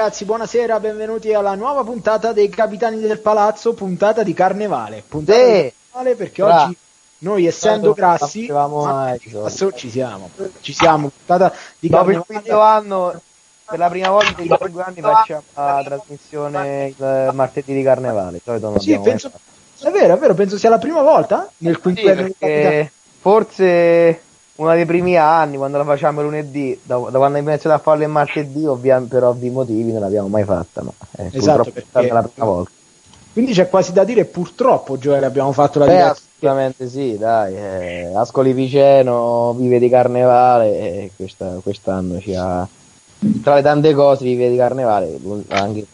ragazzi, buonasera, benvenuti alla nuova puntata dei Capitani del Palazzo, puntata di Carnevale. Puntata Sì. di Carnevale perché Bra- oggi noi essendo grassi, mai, ci siamo, ci siamo, puntata di Dopo il Carnevale. quinto anno, per la prima volta in cinque anni facciamo la trasmissione il martedì di carnevale. Sì, penso, è vero, è vero, penso sia la prima volta nel Sì, di Capitani. perché forse uno dei primi anni, quando la facciamo lunedì, da, da quando abbiamo iniziato a farlo il martedì, ovvia- per ovvi motivi non l'abbiamo mai fatta. Ma eh, Esatto, purtroppo è perché- la prima volta. Quindi c'è quasi da dire purtroppo, Gioele, abbiamo fatto la Beh, diretta. assolutamente sì, dai. Eh, Ascoli Piceno vive di carnevale e questa- quest'anno ci ha, tra le tante cose, vive di carnevale. Anche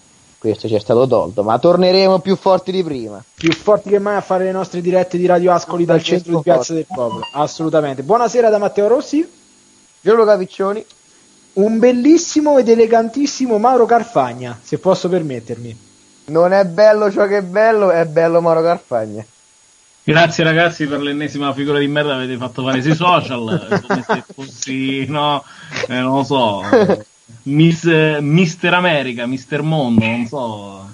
questo ci è stato tolto, ma torneremo più forti di prima. più forti che mai a fare le nostre dirette di Radio Ascoli dal centro di Piazza del Popolo. Assolutamente. Buonasera da Matteo Rossi. Giorgio Capiccioni, Un bellissimo ed elegantissimo Mauro Carfagna, se posso permettermi. non è bello ciò che è bello, è bello Mauro Carfagna. Grazie ragazzi per l'ennesima figura di merda che avete fatto fare sui social, è come se fossi, no, eh, non lo so, Miss, Mister America, Mister Mondo, non so.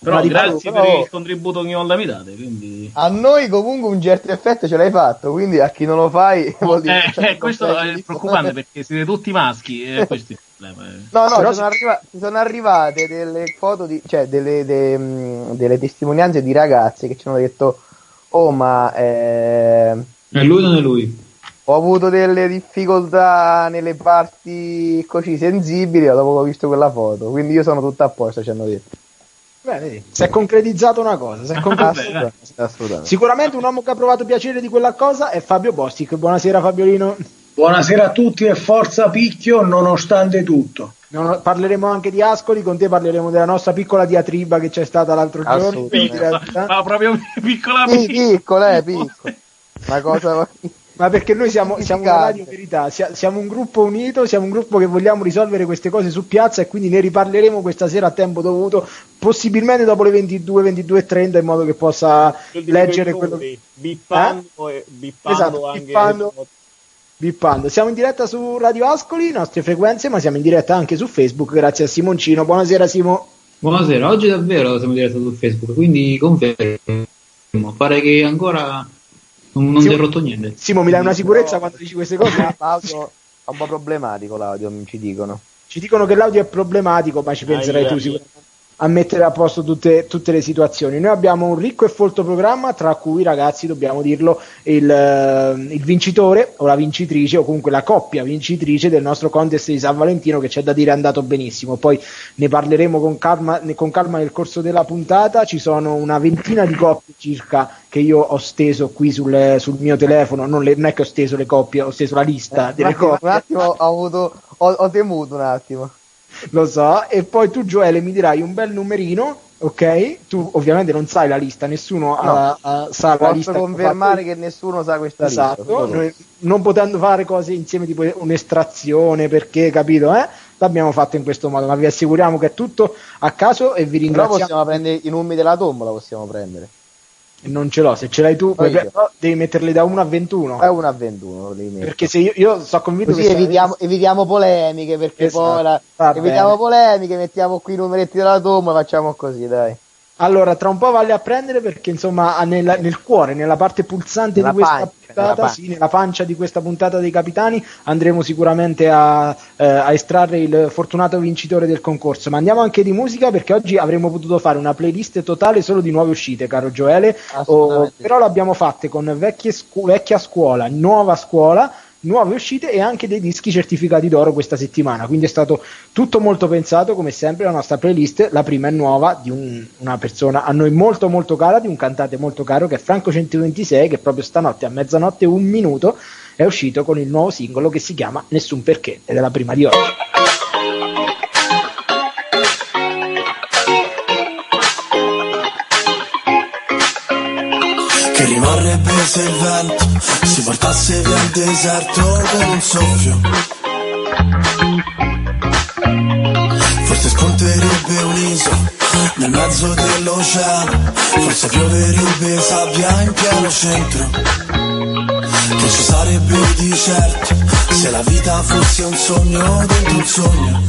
Però grazie Paolo, per però- il contributo che ogni volta mi date, quindi... A noi comunque un certo effetto ce l'hai fatto, quindi a chi non lo fai vuol dire Eh, eh, questo è di- preoccupante perché siete tutti maschi e questo è il problema. eh. No, no, Però ci sono, arriva- sono arrivate delle foto, di, cioè delle, de- mh, delle testimonianze di ragazze che ci hanno detto, oh ma eh, È lui o non è lui? Ho avuto delle difficoltà nelle parti così sensibili dopo che ho visto quella foto, quindi io sono tutto a posto, ci hanno detto. Vedi, si è concretizzata una cosa. si è concretizzata- Assolutamente, assolutamente. Sicuramente un uomo che ha provato piacere di quella cosa è Fabio Bostic. Buonasera Fabiolino. Buonasera a tutti e forza picchio nonostante tutto. Non- parleremo anche di Ascoli, con te parleremo della nostra piccola diatriba che c'è stata l'altro giorno. Diretta. Ma proprio piccola Sì, piccola. eh, piccolo. Una cosa... Ma perché noi siamo, siamo una radio verità, sia- siamo un gruppo unito, siamo un gruppo che vogliamo risolvere queste cose su piazza e quindi ne riparleremo questa sera a tempo dovuto, possibilmente dopo le 22, 22.30 in modo che possa leggere quello che... bippando e bippando Esatto, anche bippando. Bippando. Siamo in diretta su Radio Ascoli, nostre frequenze, ma siamo in diretta anche su Facebook grazie a Simoncino. Buonasera Simo. Buonasera, oggi davvero siamo in diretta su Facebook, quindi confermo. Pare che ancora non, non Sì. ti ha rotto niente. Simo, mi dai una sicurezza quando dici queste cose? L'audio è un po' problematico, l'audio, ci dicono. Ci dicono che l'audio è problematico, ma ci penserai tu Ai- sicuramente a mettere a posto tutte, tutte le situazioni. Noi abbiamo un ricco e folto programma, tra cui, ragazzi, dobbiamo dirlo, il, eh, il vincitore o la vincitrice, o comunque la coppia vincitrice del nostro contest di San Valentino, che c'è da dire è andato benissimo. Poi ne parleremo con calma, con calma nel corso della puntata. Ci sono una ventina di coppie circa che io ho steso qui sul, sul mio telefono. Non, le- non è che ho steso le coppie, ho steso la lista un, delle coppie. un attimo ho avuto, ho, ho temuto un attimo. Lo so, e poi tu Gioele mi dirai un bel numerino, ok? Tu ovviamente non sai la lista, nessuno ha- ha- sa la Posso lista. ho confermare che nessuno sa questa. Esatto, lista. noi non potendo fare cose insieme tipo un'estrazione perché, capito, eh? L'abbiamo fatto in questo modo, ma vi assicuriamo che è tutto a caso e vi Però ringraziamo. possiamo prendere i numeri della tombola, possiamo prendere. Non ce l'ho, se ce l'hai tu, io. però devi metterli da 1 a 21. È una a 21 li metto. Perché se io, io sto convinto Così che evitiamo, evitiamo polemiche, perché Esatto, poi la- evitiamo bene. polemiche, mettiamo qui i numeretti della tombola, facciamo così, dai. Allora, tra un po' valle a prendere perché insomma nella- nel cuore, nella parte pulsante Nella di questa pancia, puntata, nella pancia. sì, nella pancia di questa puntata dei capitani, andremo sicuramente a, eh, a estrarre il fortunato vincitore del concorso. Ma andiamo anche di musica perché oggi avremmo potuto fare una playlist totale solo di nuove uscite, caro Gioele. Oh, però l'abbiamo fatte con vecchie scu- vecchia scuola, nuova scuola nuove uscite e anche dei dischi certificati d'oro questa settimana. Quindi è stato tutto molto pensato, come sempre, la nostra playlist. La prima è nuova di un- una persona a noi molto molto cara, di un cantante molto caro che è Franco 126, che proprio stanotte a mezzanotte un minuto è uscito con il nuovo singolo che si chiama Nessun Perché ed è la prima di oggi. Che rimarrebbe se il vento si portasse via il deserto con un soffio. Forse racconterebbe un'isola nel mezzo dell'oceano, forse pioverebbe sabbia in pieno centro. Che ci sarebbe di certo se la vita fosse un sogno dentro un sogno.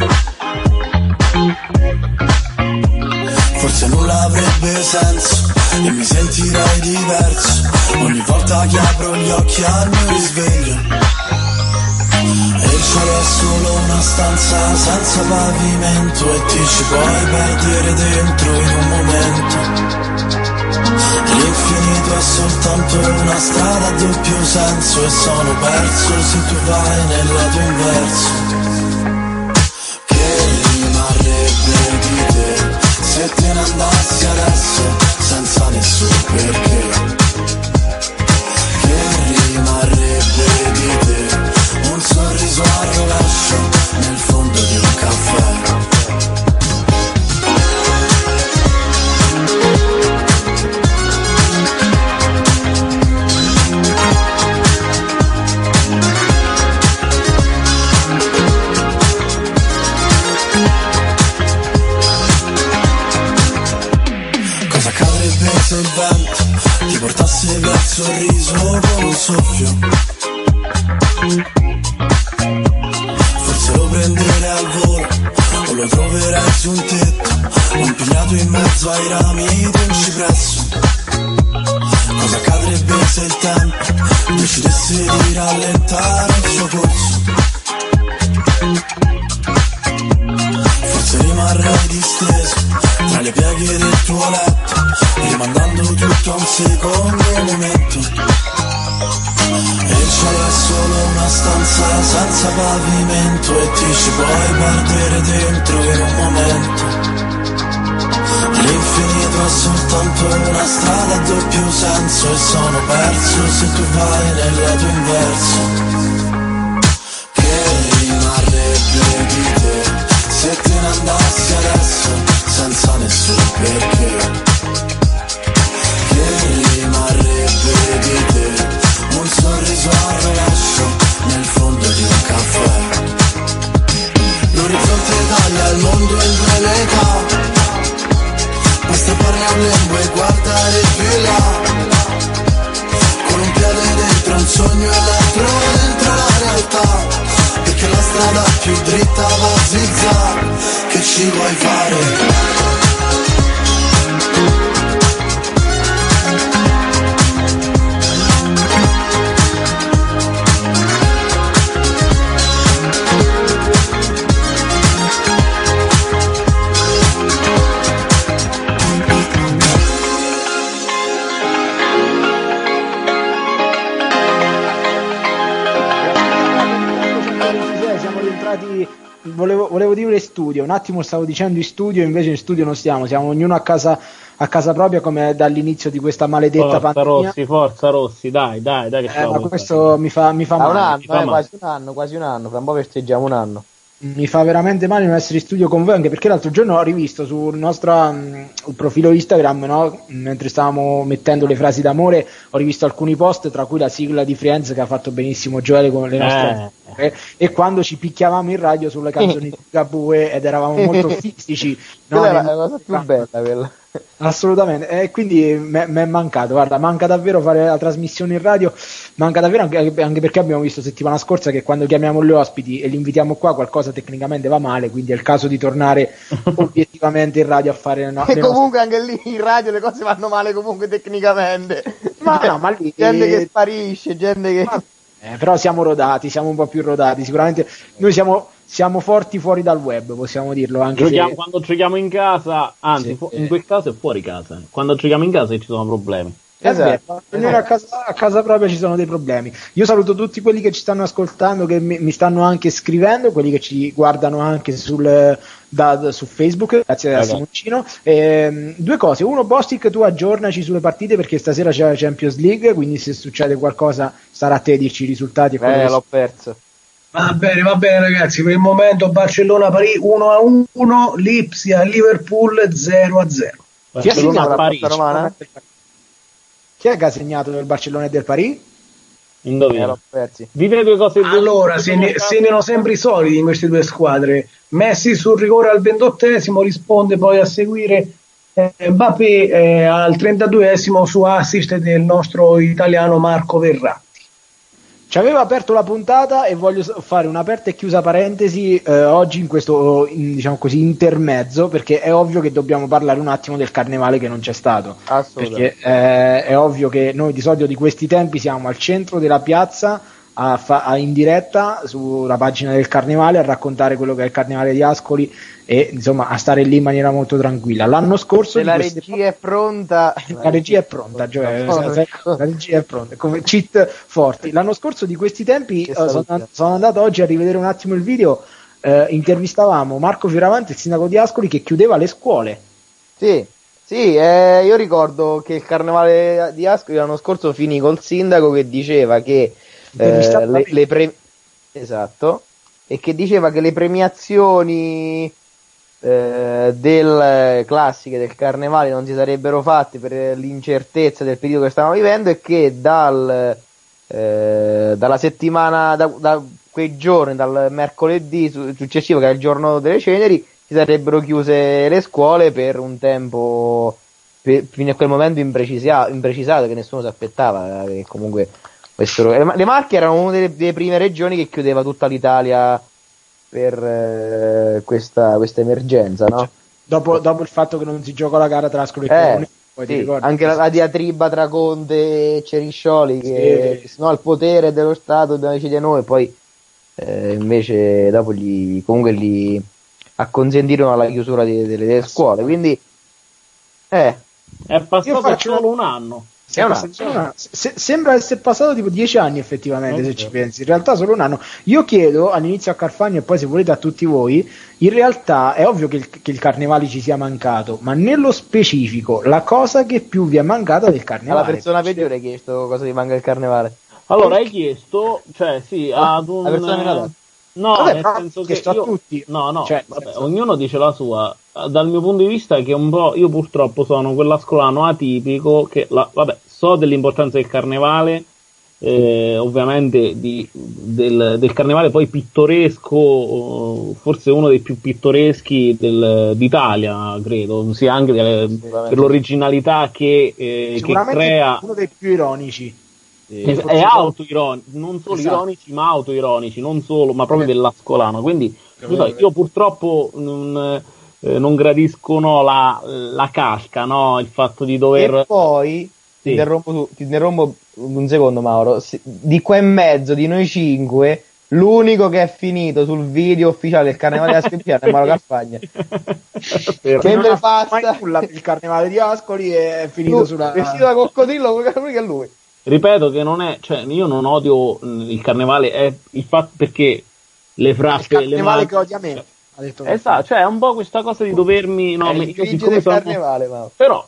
Forse nulla avrebbe senso e mi sentirei diverso ogni volta che apro gli occhi al mio risveglio. E il cielo è solo una stanza senza pavimento e ti ci puoi perdere dentro in un momento. L'infinito è soltanto una strada a doppio senso e sono perso se tu vai nel lato inverso. Nessun perché? Zigzag Che ci vuoi volevo, dire in studio un attimo stavo dicendo in studio invece in studio non stiamo siamo ognuno a casa, a casa propria come dall'inizio di questa maledetta Forza pandemia Rossi, forza Rossi, dai, dai, dai che Eh, ma questo mi fa, mi fa Da un male anno, mi fa eh, male. quasi un anno, quasi un anno, fra un po' festeggiamo un anno. Mi fa veramente male non essere in studio con voi anche perché l'altro giorno ho rivisto sul nostro mm, profilo Instagram no? mentre stavamo mettendo le frasi d'amore ho rivisto alcuni post tra cui la sigla di Friends che ha fatto benissimo Gioele con le nostre eh, e quando ci picchiavamo in radio sulle canzoni di Gabue ed eravamo molto fisici no? È la cosa più bella quella. Assolutamente, e quindi mi è mancato, guarda, manca davvero fare la trasmissione in radio, manca davvero anche, anche perché abbiamo visto settimana scorsa che quando chiamiamo gli ospiti e li invitiamo qua qualcosa tecnicamente va male, quindi è il caso di tornare obiettivamente in radio a fare... No, E comunque anche lì in radio le cose vanno male comunque tecnicamente. Ma no, ma lì- Gente che sparisce, gente che... nostre- eh, però siamo rodati, siamo un po' più rodati, sicuramente noi siamo, siamo forti fuori dal web, possiamo dirlo anche Giochiamo, se... quando giochiamo in casa, anzi, Sì, fu- eh. in quel caso è fuori casa. Quando giochiamo in casa ci sono problemi. È Esatto. ognuno a casa, a casa propria ci sono dei problemi. Io saluto tutti quelli che ci stanno ascoltando, che mi, mi stanno anche scrivendo, quelli che ci guardano anche sul, da- da- su Facebook, grazie a Vabbè. Simoncino. Ehm, due cose, uno Bostic, tu aggiornaci sulle partite perché stasera c'è la Champions League, quindi se succede qualcosa sarà a te dirci i risultati. Eh, l'ho perso. Va bene, va bene ragazzi, per il momento Barcellona-Parì 1 a 1, Lipsia Liverpool 0 a 0. Chi ha Barcellona segnato Parigi. Roma? Romana? Chi è che ha segnato del Barcellona e del Paris? Eh, Indovina. l'ho persi. Dite le due cose. Allora, se segnano sempre i soliti in queste due squadre. Messi sul rigore al ventottesimo, risponde poi a seguire eh, Mbappé eh, al 32esimo su assist del nostro italiano Marco Verratti. Ci aveva aperto la puntata e voglio fare un'aperta e chiusa parentesi eh, oggi in questo in- diciamo così intermezzo perché è ovvio che dobbiamo parlare un attimo del carnevale che non c'è stato Assolutamente. perché eh, è ovvio che noi di solito di questi tempi siamo al centro della piazza a fa- a- in diretta sulla pagina del carnevale a raccontare quello che è il carnevale di Ascoli e insomma a stare lì in maniera molto tranquilla l'anno scorso la queste- regia è pronta, la regia è pronta, ecco. la regia è pronta, come cheat forti. L'anno scorso di questi tempi eh, sono, sono andato oggi a rivedere un attimo il video, eh, intervistavamo Marco Fioravanti, il sindaco di Ascoli, che chiudeva le scuole. Sì, sì, eh, io ricordo che il carnevale di Ascoli l'anno scorso finì col sindaco che diceva che eh, le, le pre- esatto, e che diceva che le premiazioni eh, del, classiche del carnevale non si sarebbero fatte per l'incertezza del periodo che stavamo vivendo e che dal, eh, dalla settimana, da, da quei giorni, dal mercoledì su- successivo che è il giorno delle ceneri, si sarebbero chiuse le scuole per un tempo fino a quel momento imprecisa- imprecisato che nessuno si aspettava eh, che comunque le Ma- le Marche erano una delle, delle prime regioni che chiudeva tutta l'Italia per eh, questa, questa emergenza no? Dopo, dopo il fatto che non si gioca la gara tra Ascoli e Eh, Crotone, poi ti sì, ricordi? anche la, la diatriba tra Conte e Ceriscioli che Sì. no, il potere dello Stato dobbiamo decidere noi poi eh, invece dopo gli, comunque gli acconsentirono alla chiusura di- delle, delle scuole quindi eh, È passato faccio- solo un anno. Sembra- se- sembra essere passato tipo dieci anni effettivamente se Ok. ci pensi in realtà solo un anno io chiedo all'inizio a Carfagno e poi se volete a tutti voi in realtà è ovvio che il, che il carnevale ci sia mancato ma nello specifico la cosa che più vi è mancata del carnevale alla persona peggiore hai chiesto cosa ti manca il carnevale Allora, hai chiesto, cioè sì, Ah, ad un... la persona. No, Vabbè, nel senso che chiesto a io... tutti. No, no, Cioè, vabbè, senso- ognuno dice la sua. Dal mio punto di vista che un po'... Io purtroppo sono quell'ascolano atipico che, la- vabbè, so dell'importanza del carnevale, eh, ovviamente di- del, del carnevale poi pittoresco, eh, forse uno dei più pittoreschi del- d'Italia, credo, sia anche per l'originalità che, eh, che crea. uno dei più ironici Es- forse è so- autoironici, non solo Esatto. ironici, ma autoironici, non solo, ma proprio Eh. dell'ascolano. Quindi vero. io purtroppo non, eh, non gradisco no, la, la casca, no? il fatto di dover. e poi Sì. ti, interrompo, tu- ti interrompo un secondo Mauro di qua e mezzo di noi cinque l'unico che è finito sul video ufficiale del carnevale di Ascoli è Mauro Carfagna. Che- non passa- mai nulla il carnevale di Ascoli e è finito Lui, sulla vestito da coccodrillo lui che è lui Ripeto che non è, cioè io non odio il carnevale, è il fatto perché le il frappe, le carnevale mani. che odia me ha detto Esatto, cioè è un po' questa cosa di dovermi. No, è io il grigio siccome sono- carnevale Mauro però,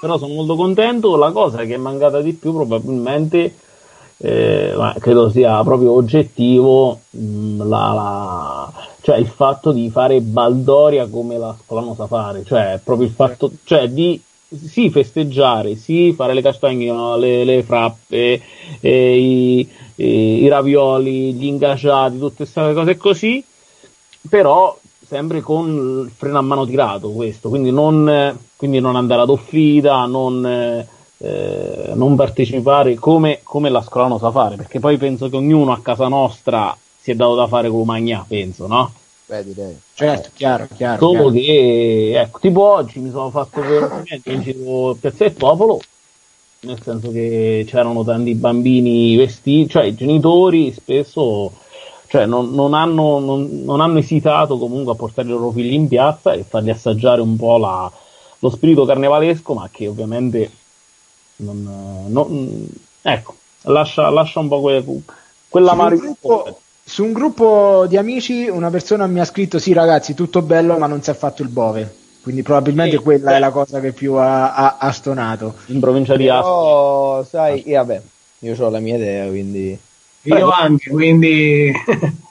però sono molto contento. La cosa che è mancata di più, probabilmente, eh, ma credo sia proprio oggettivo, mh, la, la- cioè il fatto di fare baldoria come la scuola non sa fare, cioè proprio il fatto, cioè di sì festeggiare, sì fare le castagne, no, le, le frappe, eh, i, i- i ravioli, gli ingaggiati, tutte queste cose così, però sempre con il freno a mano tirato questo, quindi non, eh, quindi non andare ad offida, non, eh, eh, non partecipare come, come la scuola non sa fare, perché poi penso che ognuno a casa nostra si è dato da fare con magna, penso, no? beh direi certo chiaro chiaro, Solo chiaro. che, ecco, tipo oggi mi sono fatto velocemente in giro a Piazza del Popolo, nel senso che c'erano tanti bambini vestiti, cioè i genitori spesso cioè, non, non hanno, non, non hanno esitato comunque a portare i loro figli in piazza e fargli assaggiare un po' la- lo spirito carnevalesco, ma che ovviamente non, non- ecco, lascia, lascia un po' que, quella Su un, mare gruppo, su un gruppo di amici una persona mi ha scritto sì ragazzi tutto bello ma non si è fatto il bove quindi probabilmente Sì, quella beh. è la cosa che più ha, ha- ha stonato in provincia di Ascoli. però sai io, vabbè io ho la mia idea quindi Io anche, quindi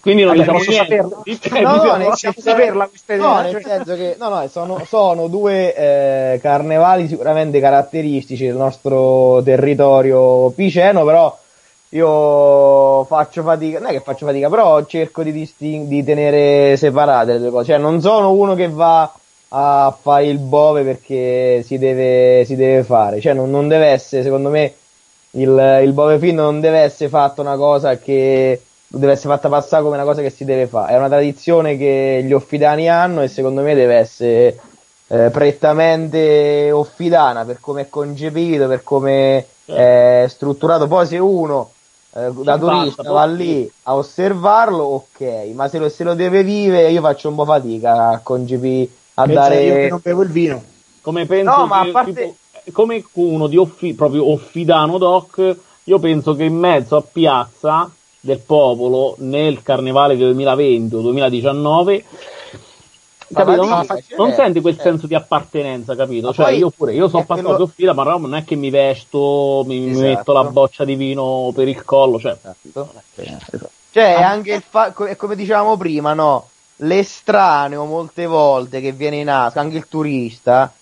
Quindi non diciamo posso saperlo? No, no, dite- nel possiamo saperla questa idea, No, nel senso che no, no, sono, sono due eh, carnevali sicuramente caratteristici del nostro territorio piceno, però io faccio fatica, non è che faccio fatica, però cerco di, disting- di tenere separate le due cose. Cioè, non sono uno che va a fare il bove perché si deve, si deve fare. Cioè, non, non deve essere, secondo me, il, il bove finto non deve essere fatto una cosa che deve essere fatta passare come una cosa che si deve fare. È una tradizione che gli offidani hanno e secondo me deve essere eh, prettamente offidana per come è concepito, per come è strutturato. Poi se uno eh, da turista va lì a osservarlo, ok, ma se lo, se lo deve vivere io faccio un po' fatica a concepire, a Pensa dare... io non bevo il vino. Come penso No, ma a parte- tipo, come uno di offi- proprio offidano doc, io penso che in mezzo a piazza del popolo nel carnevale del 2020 o 2019 Ma capito? fatica, non, certo, non senti quel certo. senso di appartenenza, capito? Cioè, io pure, io sono passato quello- offida, ma non è che mi vesto, mi, mi Esatto. metto la boccia di vino per il collo, cioè, Cioè, anche il fa- come dicevamo prima, no? L'estraneo molte volte che viene in Asco, anche il turista,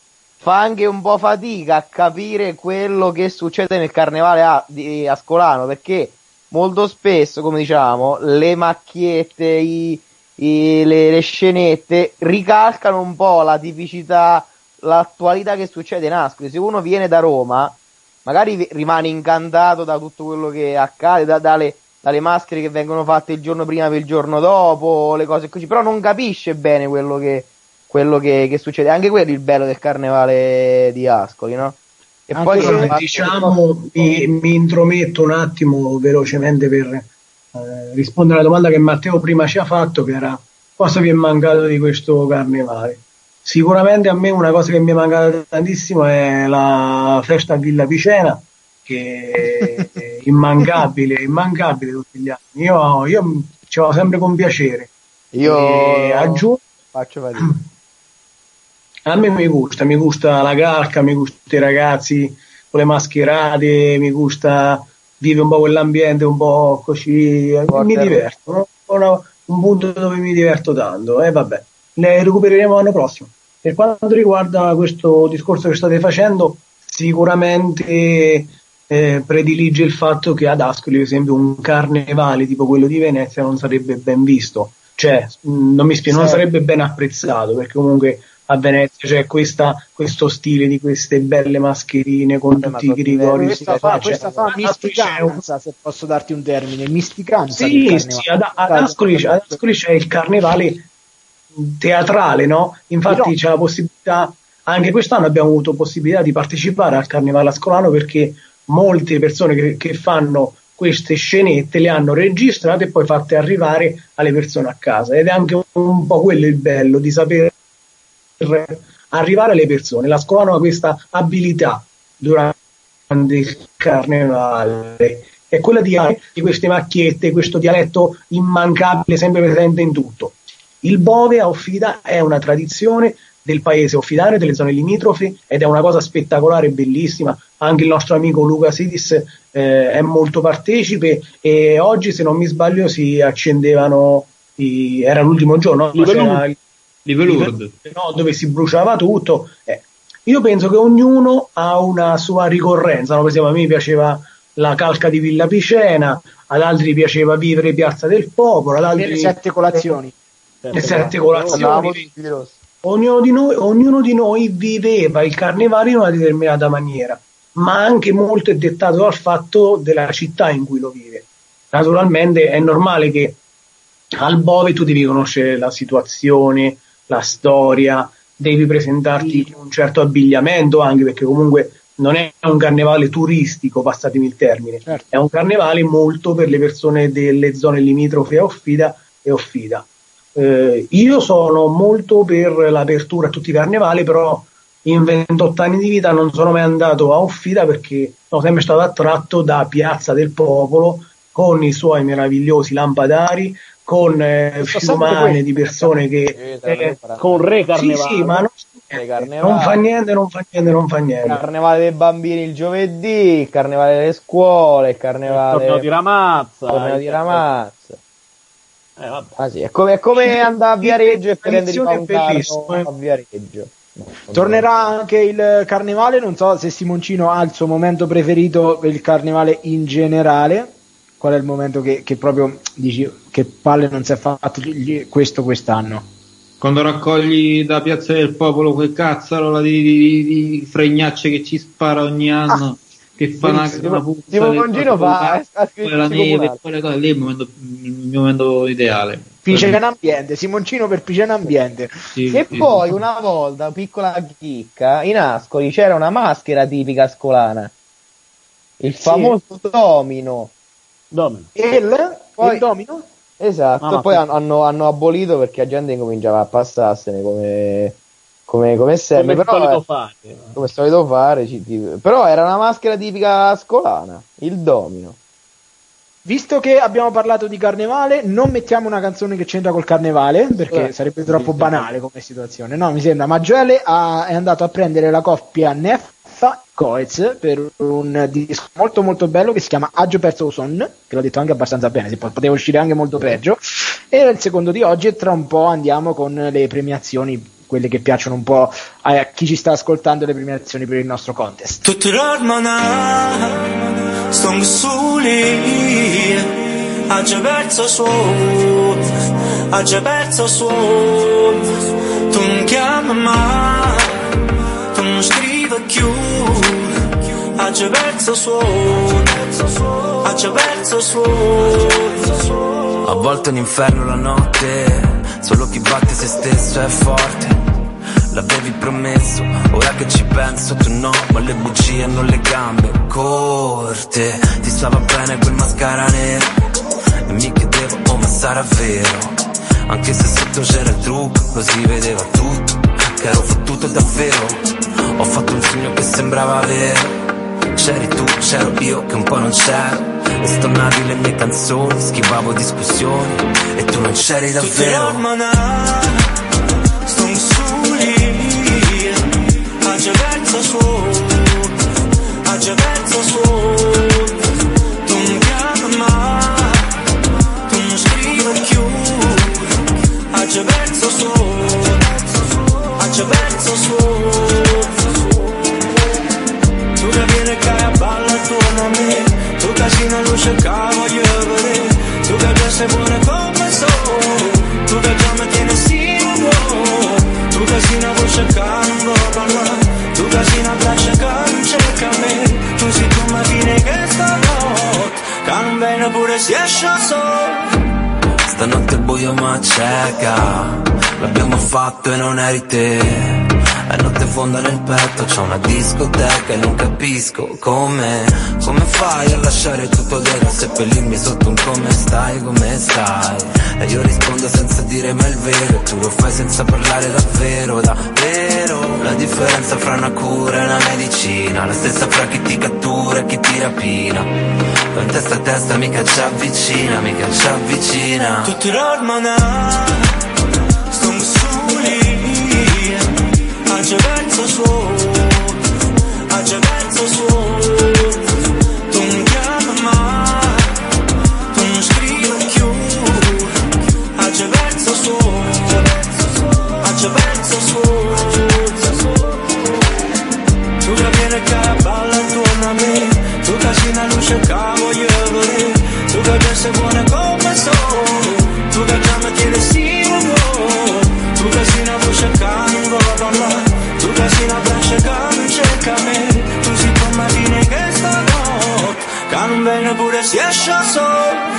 fa anche un po' fatica a capire quello che succede nel carnevale a- di Ascolano, perché molto spesso, come diciamo, le macchiette, i- i- le, le scenette ricalcano un po' la tipicità, l'attualità che succede in Ascoli. Se uno viene da Roma, magari rimane incantato da tutto quello che accade, da- dalle, dalle maschere che vengono fatte il giorno prima per il giorno dopo, le cose così, però non capisce bene quello che, quello che, che succede. Anche quello è il bello del carnevale di Ascoli, no? E Anche poi se- diciamo, mi, mi intrometto un attimo velocemente per eh, rispondere alla domanda che Matteo prima ci ha fatto, che era cosa vi è mancato di questo carnevale. Sicuramente a me una cosa che mi è mancata tantissimo è la festa a Villa Picena, che è immancabile, immancabile tutti gli anni. Io, io ci vado sempre con piacere. io E aggiungo faccio fatica. A me mi gusta, mi gusta la calca, mi gusta i ragazzi con le mascherate, mi gusta vive un po' quell'ambiente un po' così, eh, po' mi diverto, no? Una- un punto dove mi diverto tanto e vabbè, le recupereremo l'anno prossimo. Per quanto riguarda questo discorso che state facendo, sicuramente eh, predilige il fatto che ad Ascoli, per esempio, un carnevale tipo quello di Venezia non sarebbe ben visto, cioè mh, non mi spiego, non Sì. sarebbe ben apprezzato perché comunque a Venezia c'è questa- questo stile di queste belle mascherine con ma tutti i grigori. Questa fa, eccetera. questa fa c'è un- misticanza, se posso darti un termine, misticanza. Sì, sì, ad, ad Ascoli, ad Ascoli c'è il carnevale teatrale, no? Infatti No. c'è la possibilità, anche quest'anno abbiamo avuto possibilità di partecipare al carnevale ascolano perché molte persone che, che fanno queste scenette le hanno registrate e poi fatte arrivare alle persone a casa ed è anche un po' quello il bello di saper arrivare alle persone. L'ascolano ha questa abilità durante il carnevale è quella di, di queste macchiette, questo dialetto immancabile, sempre presente in tutto. Il bove a Offida è una tradizione del paese offidano e delle zone limitrofe ed è una cosa spettacolare e bellissima. Anche il nostro amico Luca Sidis eh, è molto partecipe e oggi, se non mi sbaglio, si accendevano, i- era l'ultimo giorno, no? C'era il- Livelurd. no, dove si bruciava tutto. Eh, io penso che ognuno ha una sua ricorrenza. No? Per esempio, a me piaceva la calca di Villa Picena, ad altri piaceva vivere Piazza del Popolo, ad altri Le sette colazioni. le sette Andavamo colazioni. Ognuno di, noi, ognuno di noi viveva il carnevale in una determinata maniera, ma anche molto è dettato dal fatto della città in cui lo vive. Naturalmente è normale che al Bove tu devi conoscere la situazione, la storia, devi presentarti in un certo abbigliamento anche perché comunque non è un carnevale turistico, passatemi il termine, Certo. è un carnevale molto per le persone delle zone limitrofe a Offida e Offida. Eh, io sono molto per l'apertura a tutti i carnevali, però in 28 anni di vita non sono mai andato a Offida perché sono sempre stato attratto da Piazza del Popolo con i suoi meravigliosi lampadari, con eh, fiumane di persone che... eh, Con Re sì, Carnevale. sì, ma non, Carnevale. non fa niente, non fa niente, non fa niente. Carnevale dei bambini il giovedì, il carnevale delle scuole, il il carnevale torneo di Ramazza. il torneo di Ramazza. Eh. Ah sì, è come, è come andare a Viareggio e prendere un carro eh. a Viareggio. No, Tornerà anche il carnevale, non so se Simoncino ha il suo momento preferito per il carnevale in generale. Qual è il momento che, che proprio dici che palle non si è fatto questo quest'anno? Quando raccogli da Piazza del Popolo quel cazzarola di, di, di, fregnacce che ci spara ogni anno, che fa una, una puzza del- Mongino fa- la neve, poi le cose, lì è il momento, il momento ideale. Picena Ambiente, Simoncino per Picena Ambiente. Sì, E sì, poi sì. una volta, piccola chicca, in Ascoli c'era una maschera tipica ascolana. Il famoso domino. Domino. E il, Poi- il domino? Esatto, Ah, poi hanno, hanno abolito perché la gente incominciava a passarsene come, come, come sempre. Come però, solito fare. come solito fare, ci- però era una maschera tipica ascolana, il domino. Visto che abbiamo parlato di carnevale, non mettiamo una canzone che c'entra col carnevale, perché Eh, sarebbe troppo banale come situazione. No, mi sembra. Ma Gioele ha- è andato a prendere la coppia Neffa Coez per un disco molto molto bello che si chiama Agio Perso Son, che l'ho detto anche abbastanza bene, si po- poteva uscire anche molto peggio. E il secondo di oggi e tra un po' andiamo con le premiazioni, quelle che piacciono un po' a chi ci sta ascoltando, le premiazioni per il nostro contest. Tutti l'ormana Stong soli Ha già perso suo Ha già perso suo Tu non chiami mai Tu non scrivi più Ha già perso suo Ha già perso suo A volte è un inferno la notte Solo chi batte se stesso è forte L'avevi promesso, ora che ci penso tu no, ma le bugie hanno le gambe corte. Ti stava bene quel mascara nero e mi chiedevo, oh ma sarà vero? Anche se sotto c'era il trucco, lo si vedeva tutto, che ero fottuto davvero. Ho fatto un sogno che sembrava vero. C'eri tu, c'ero io che un po' non c'ero. E stonavi le mie canzoni, schivavo discussioni E tu non c'eri davvero. Ha già perso suo che voglio vedere Tu che già sei buona come sono Tu che già mi tieni sicuro Tu che sei una voce che non può parlare Tu braccia che non cerca me. Tu sei come fine che stanotte non viene pure se esce solo Stanotte è buio ma cieca L'abbiamo fatto e non eri te È notte fonda nel petto C'è una discoteca e non capisco come Come fai a lasciare tutto dentro Seppellirmi sotto un come stai, come stai? E io rispondo senza dire mai il vero E tu lo fai senza parlare davvero, davvero. La differenza fra una cura e una medicina La stessa fra chi ti cattura e chi ti rapina. In testa a testa mica ci avvicina, mica ci avvicina. Tutti l'ormona Già perso suo Ha già perso suo. Tu non chiami mai Tu non scrivi più. Ha già perso suo Ha già perso suo. Tu vieni che balla attorno a me Tu una luce che voglio vedere. Tu che già sei se esce solo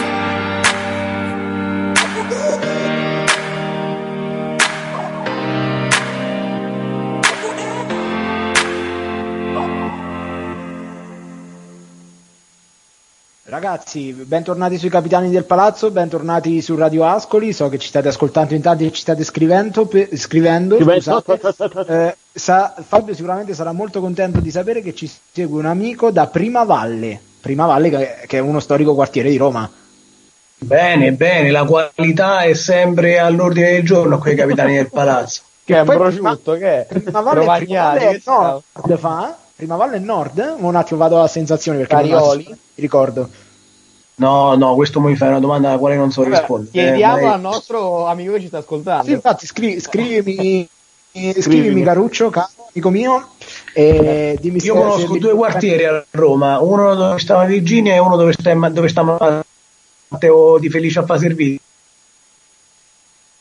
Ragazzi, bentornati sui Capitani del Palazzo, bentornati su Radio Ascoli, so che ci state ascoltando in tanti e ci state scrivendo, pe- scrivendo. scusate. Eh, sa- Fabio sicuramente sarà molto contento di sapere che ci segue un amico da Prima Valle, Prima Valle che, è uno storico quartiere di Roma. Bene, bene, la qualità è sempre all'ordine del giorno qui ai capitani del palazzo. Che è un prosciutto, che è? Prima Valle, Prima Valle nord, fa? Prima Valle è nord? Un attimo vado a sensazioni perché non Carioli? mi ricordo. No, no, questo mi fai una domanda alla quale non so Vabbè, rispondere. chiediamo Eh, ma al nostro amico che ci sta ascoltando. Sì, infatti, scri- scrivimi, scrivimi Caruccio, caro amico mio, e dimmi se- Io conosco se- due quartieri a Roma, uno dove sta Virginia e uno dove sta, dove sta Matteo di Felice a fa servizi.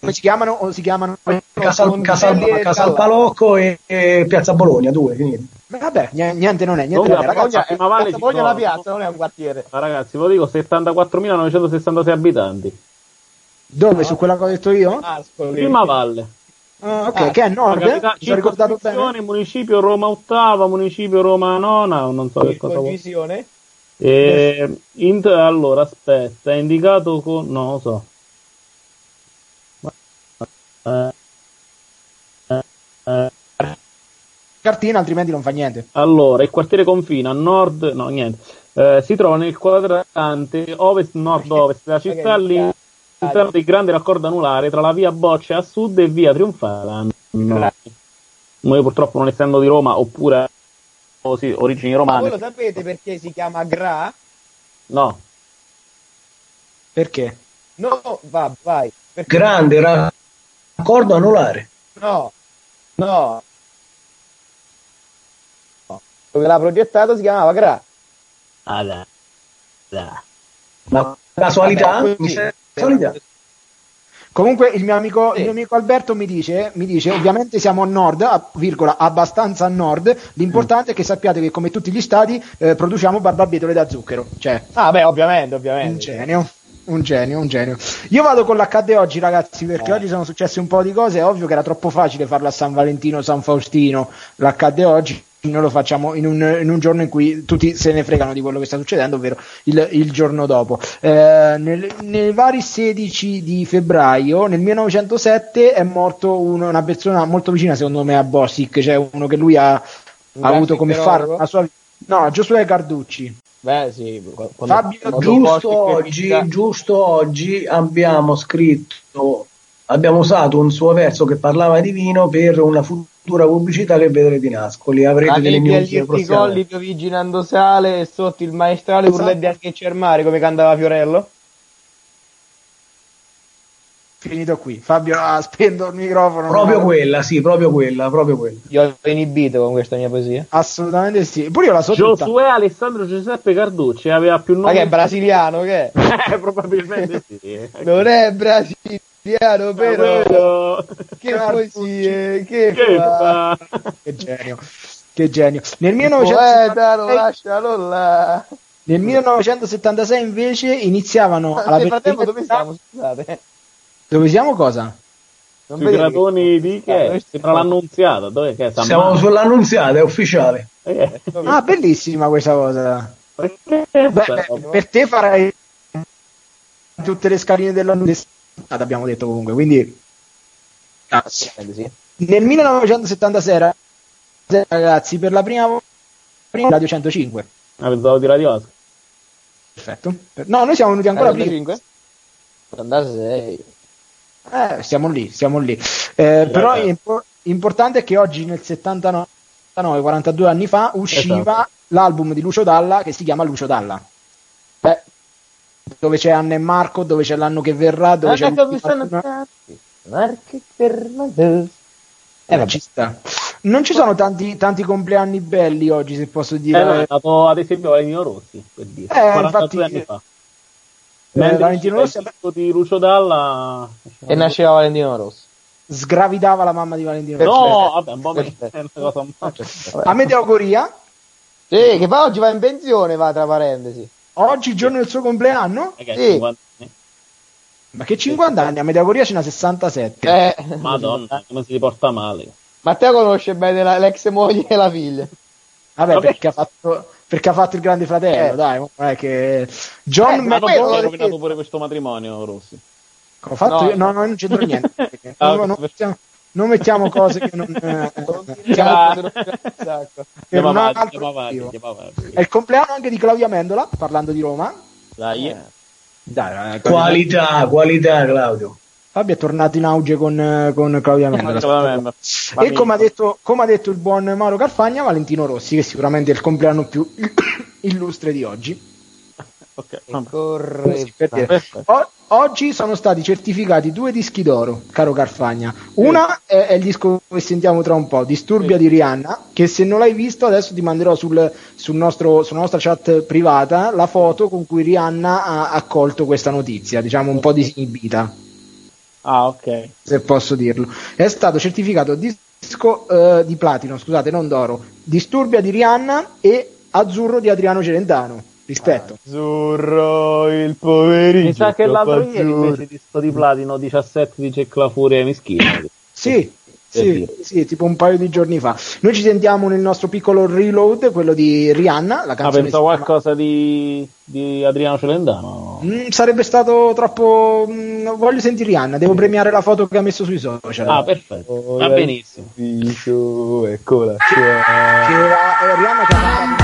Come si chiamano? O si chiamano? Casal, Casal, e Casal. Palocco e, e Piazza Bologna, due, finiti. Vabbè, ni- niente non è, niente Comunque, non è. Ragazzi, Bologna, Piazza Bologna è una piazza, non è un quartiere. Ma ragazzi, ve lo dico, 74.966 abitanti. dove? Su quella che ho detto io? Ascoli. Prima Valle. Ah, ok, Ah, che è nord? Capita- Mi sono ricordato bene. municipio Roma ottava, municipio Roma nona, non so che cosa vuoi. E, int- allora, aspetta, è indicato con... no, lo so. Eh, eh, eh, Cartina, altrimenti non fa niente. allora, il quartiere confina a nord, no, niente. Eh, si trova nel quadrante ovest-nord-ovest della città, all'interno del grande raccordo anulare tra la via Bocce a sud e via Trionfale. Noi purtroppo non essendo di Roma, oppure oh, sì, origini Ma romane, voi lo sapete perché si chiama Gra? no. Perché? No, va, vai. Perché- Grande raccordo anulare. No, no. No. Dove l'ha progettato si chiamava Gra. Ah, dai. Dai. Ma casualità? Vabbè, Casualità. Comunque il mio amico, Sì. il mio amico Alberto mi dice, mi dice, ovviamente siamo a nord, a- virgola, abbastanza a nord, l'importante è che sappiate che come tutti gli stati eh, produciamo barbabietole da zucchero, cioè Ah, beh, ovviamente, un ovviamente. genio. Un genio, un genio. Io vado con l'accadde oggi, ragazzi, perché Eh. oggi sono successe un po' di cose. È ovvio che era troppo facile farlo a San Valentino, San Faustino. L'accadde oggi. Noi lo facciamo in un, in un giorno in cui tutti se ne fregano di quello che sta succedendo, ovvero il, il giorno dopo. Eh, nel- nei vari 16 di febbraio, nel 1907, è morto uno- una persona molto vicina, secondo me, a Bossic, cioè uno che lui ha, ha avuto come faro la sua No, Giosuè Carducci. Beh, sì. quando- Fabio, quando Giusto oggi, visita- giusto oggi abbiamo scritto, abbiamo usato un suo verso che parlava di vino per una futura pubblicità che vedrete in Ascoli. Avrete La delle news prossimamente. colli piovigginando sale e sotto il maestrale Esatto. urletti anche il mare come cantava Fiorello. Finito qui. Fabio ha spento il microfono. Proprio no? quella, sì, proprio quella, proprio quella. Io ho inibito con questa mia poesia. Assolutamente sì. Pure io la so tutta. Giosuè Alessandro Giuseppe Carducci aveva più Ma nomi che è brasiliano che è? Eh, probabilmente sì. Non è brasiliano, però. Quello- Che Carducci. poesie, che, Che fa. fa? Che genio. Che genio. Nel 1976, Poeta, non lascialo là. nel 1976 invece iniziavano alla Nel frattempo dove siamo? Scusate. Dove siamo cosa? Non Sui gradoni di che? Ah, Sembra l'annunziata. Dove che è? San Siamo Marco? sull'annunziata, è ufficiale. Eh, Ah, bellissima questa cosa. perché? Beh, per te farai tutte le scaline dell'annunziata, abbiamo detto comunque. Quindi sì. nel 1976 ragazzi, per la prima volta Radio 105. Ah, pensavo di Radio. Perfetto. No, noi siamo venuti ancora prima. 45? 86. Eh, siamo lì, siamo lì. Eh, però è impo- importante è che oggi nel 79, 42 anni fa, usciva Esatto. l'album di Lucio Dalla che si chiama Lucio Dalla. Beh, Dove c'è Anna e Marco, dove c'è l'anno che verrà, dove c'è mi l'ultima- stanno- Marche per la Eh, ma ci sta. Non ci sono tanti, tanti compleanni belli oggi, se posso Eh, no, dire. è stato ad esempio Valentino Rossi, per dire. Eh, 42 infatti, anni fa. Eh, Valentino Rossi il disco di Lucio Dalla... E nasceva Valentino Rossi. sgravidava la mamma di Valentino. No, vabbè, un po' Perfetto. è una cosa un A Meteogoria, Sì, che poi oggi va in pensione, va tra parentesi. oggi il giorno del suo compleanno, è Sì. 50 anni. ma che 50 anni, a Meteogoria ce n'ha 67. Eh, Madonna, come si porta male. Matteo conosce bene la- l'ex moglie e la figlia. Vabbè, Vabbè. Perché, ha fatto, perché ha fatto il grande fratello, Eh. dai, non è che John Eh, è aver rovinato pure questo matrimonio, Rossi. ho fatto No. io? no, no, non c'entro niente. Ah, non, non mettiamo, non mettiamo cose che non, eh, siamo- sacco. per un avanti, altro. È il compleanno anche di Claudia Mendola, parlando di Roma. Dai. Eh. Dai, Qualità, qualità, Claudio. Fabio è tornato in auge con, con Claudia Mendola. E come ha, detto, come ha detto il buon Mauro Carfagna, Valentino Rossi, che sicuramente è il compleanno più illustre di oggi. Ok, vabbè. corre. Così, per dire. Perfetto. O- oggi sono stati certificati due dischi d'oro, caro Carfagna. Una è, è il disco che sentiamo tra un po', Disturbia di Rihanna, che se non l'hai visto adesso ti manderò sul, sul nostro, sulla nostra chat privata la foto con cui Rihanna ha accolto questa notizia, diciamo un po' disinibita, Ah, ok. se posso dirlo. È stato certificato disco eh, di platino, scusate, non d'oro, Disturbia di Rihanna e Azzurro di Adriano Celentano. Rispetto. Azzurro, il pomeriggio. Mi sa che l'altro troppo ieri azzurro. invece di sto di platino 17 dice che la furia mischina. Sì, sì, sì, tipo un paio di giorni fa. Noi ci sentiamo nel nostro piccolo reload, quello di Rihanna, la Ah, canzone. pensavo si chiama- qualcosa di, di Adriano Celentano. Mm, sarebbe stato troppo. mm, voglio sentire Rihanna, devo premiare la foto che ha messo sui social. Ah, perfetto. Va benissimo. Eccola. che eh, Rihanna che ha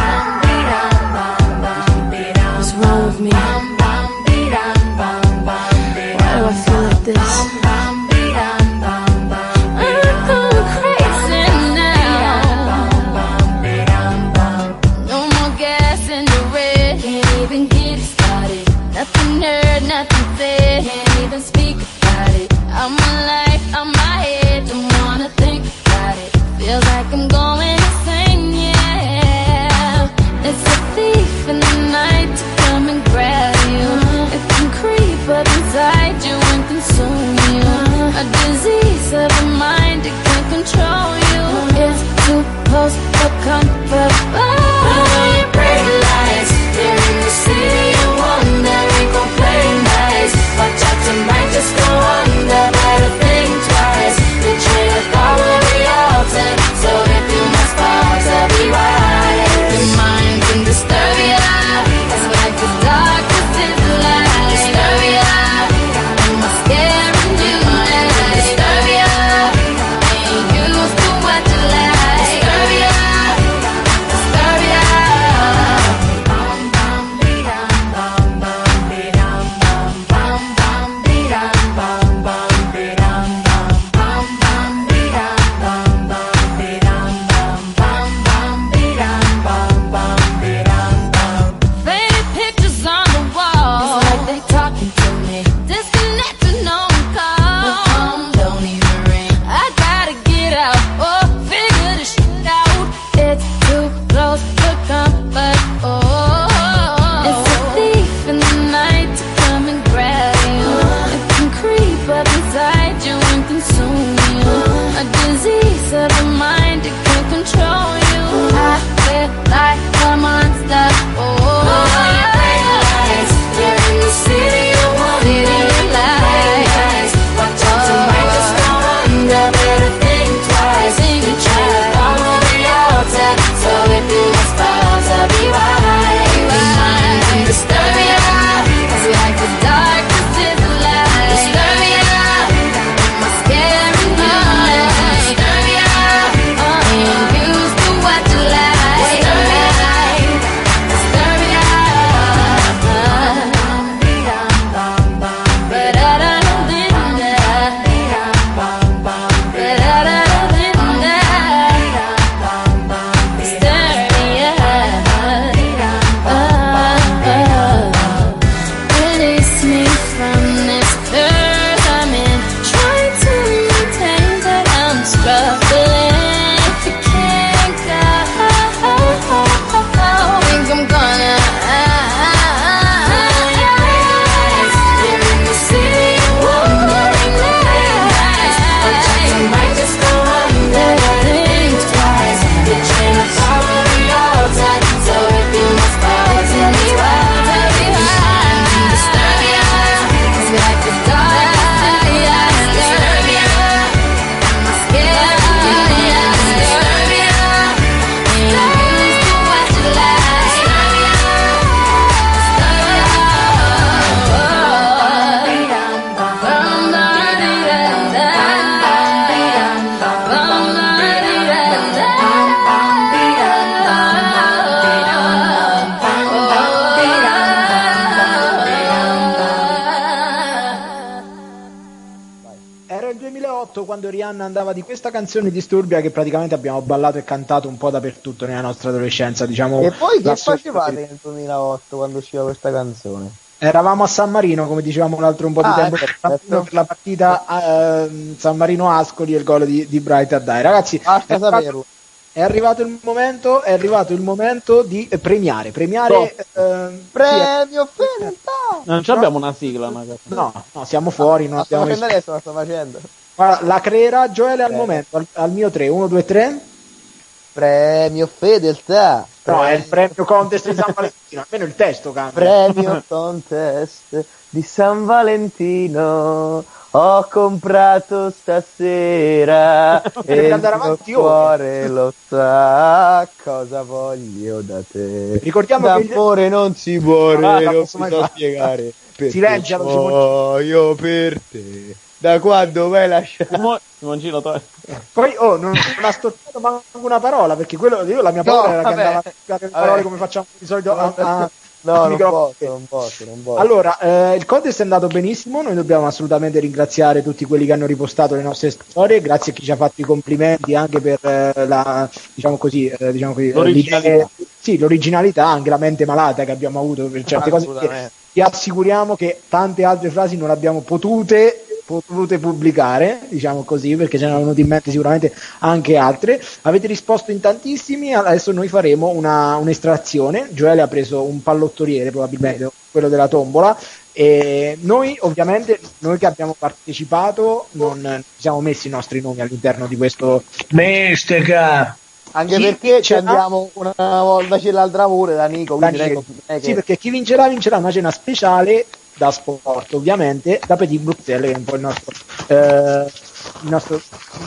andava di disturbia che praticamente abbiamo ballato e cantato un po' dappertutto nella nostra adolescenza, diciamo. E poi che facevate nel 2008 quando usciva questa canzone? Eravamo a San Marino, come dicevamo l'altro un po' di Ah, tempo per la partita ehm, San Marino Ascoli e il gol di, di Bright a Dai. Ragazzi, è Basta arrivato, saperlo. è arrivato il momento, è arrivato il momento di eh, premiare. Premiare ehm, Premio Fedeltà! Non ci abbiamo una sigla, magari. no, no, siamo fuori, non La sto abbiamo facendo adesso, la sto facendo. Guarda, la creerà Gioele al Eh. momento, al, al mio 3, 1, 2, 3. Premio Fedeltà! No, è il premio contest di San Valentino, almeno il testo cambia. Premio Contest di San Valentino ho comprato stasera e Devi il andare mio avanti ora. cuore lo sa cosa voglio da te Ricordiamo che il- d'amore non si muore Ah, non si sa spiegare perché Silenzialo, muoio per te da quando hai lasciato Simo- Simoncino, to- Poi oh, non, non ha storpiato manco una parola, perché quello io la mia No, paura era che vabbè. andava a spiegare le Vabbè. parole come facciamo di solito a, a- no non posso non posso non posso Allora, eh, il contest è andato benissimo, noi dobbiamo assolutamente ringraziare tutti quelli che hanno ripostato le nostre storie, grazie a chi ci ha fatto i complimenti anche per eh, la, diciamo così, eh, diciamo così, L'originalità. sì, l'originalità, anche la mente malata che abbiamo avuto per certe cose. Ti assicuriamo che tante altre frasi non abbiamo potute potute pubblicare, diciamo così, perché ce ne erano venute in mente sicuramente anche altre. Avete risposto in tantissimi, adesso noi faremo una, un'estrazione. Gioele ha preso un pallottoriere, probabilmente quello della tombola. E noi, ovviamente, noi che abbiamo partecipato, non ci siamo messi i nostri nomi all'interno di questo. Mestica. anche Chi perché ci andiamo una volta c'è l'altra pure da Nico quindi Da Nico. Sì, perché chi vincerà vincerà una cena speciale da sport, ovviamente, da Petit Bruxelles, che è un po' il nostro, eh, il nostro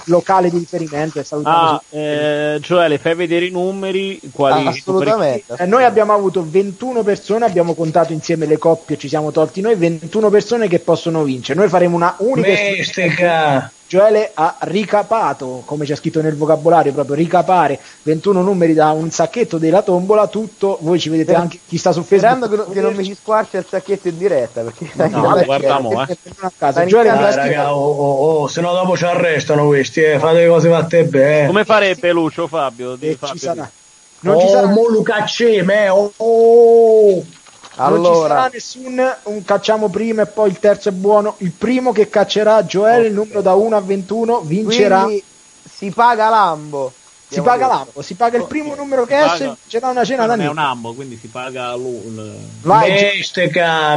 locale di riferimento. E salutiamo Ah, eh, Gioele, fai vedere i numeri. Quali Ah, assolutamente Eh, noi abbiamo avuto 21 persone, abbiamo contato insieme le coppie, ci siamo tolti noi 21 persone che possono vincere. Noi faremo una unica Mestica. Gioele ha ricapato, come c'è scritto nel vocabolario, proprio ricapare 21 numeri da un sacchetto della tombola, tutto, voi ci vedete anche chi sta su Facebook. Sperando che, non- mi ci squarcia il sacchetto in diretta perché No, guarda mo, eh. casa. Gioele iniziando Dai, a raga, oh, oh, oh, se no dopo ci arrestano questi, eh. fate le cose fatte bene. Come farebbe Lucio Fabio? Di Fabio ci sarà. Non ci oh, sarà, mo lo cacceme, oh, oh. Non ci sarà allora nessun un cacciamo prima e poi il terzo è buono. Il primo che caccerà Gioele, il numero da 1 a 21, vincerà. quindi si paga Lambo Si paga detto. l'ambo, si paga il primo numero che Si esce, paga- vincerà una cena da è un ambo, quindi si paga lui. il- Vai,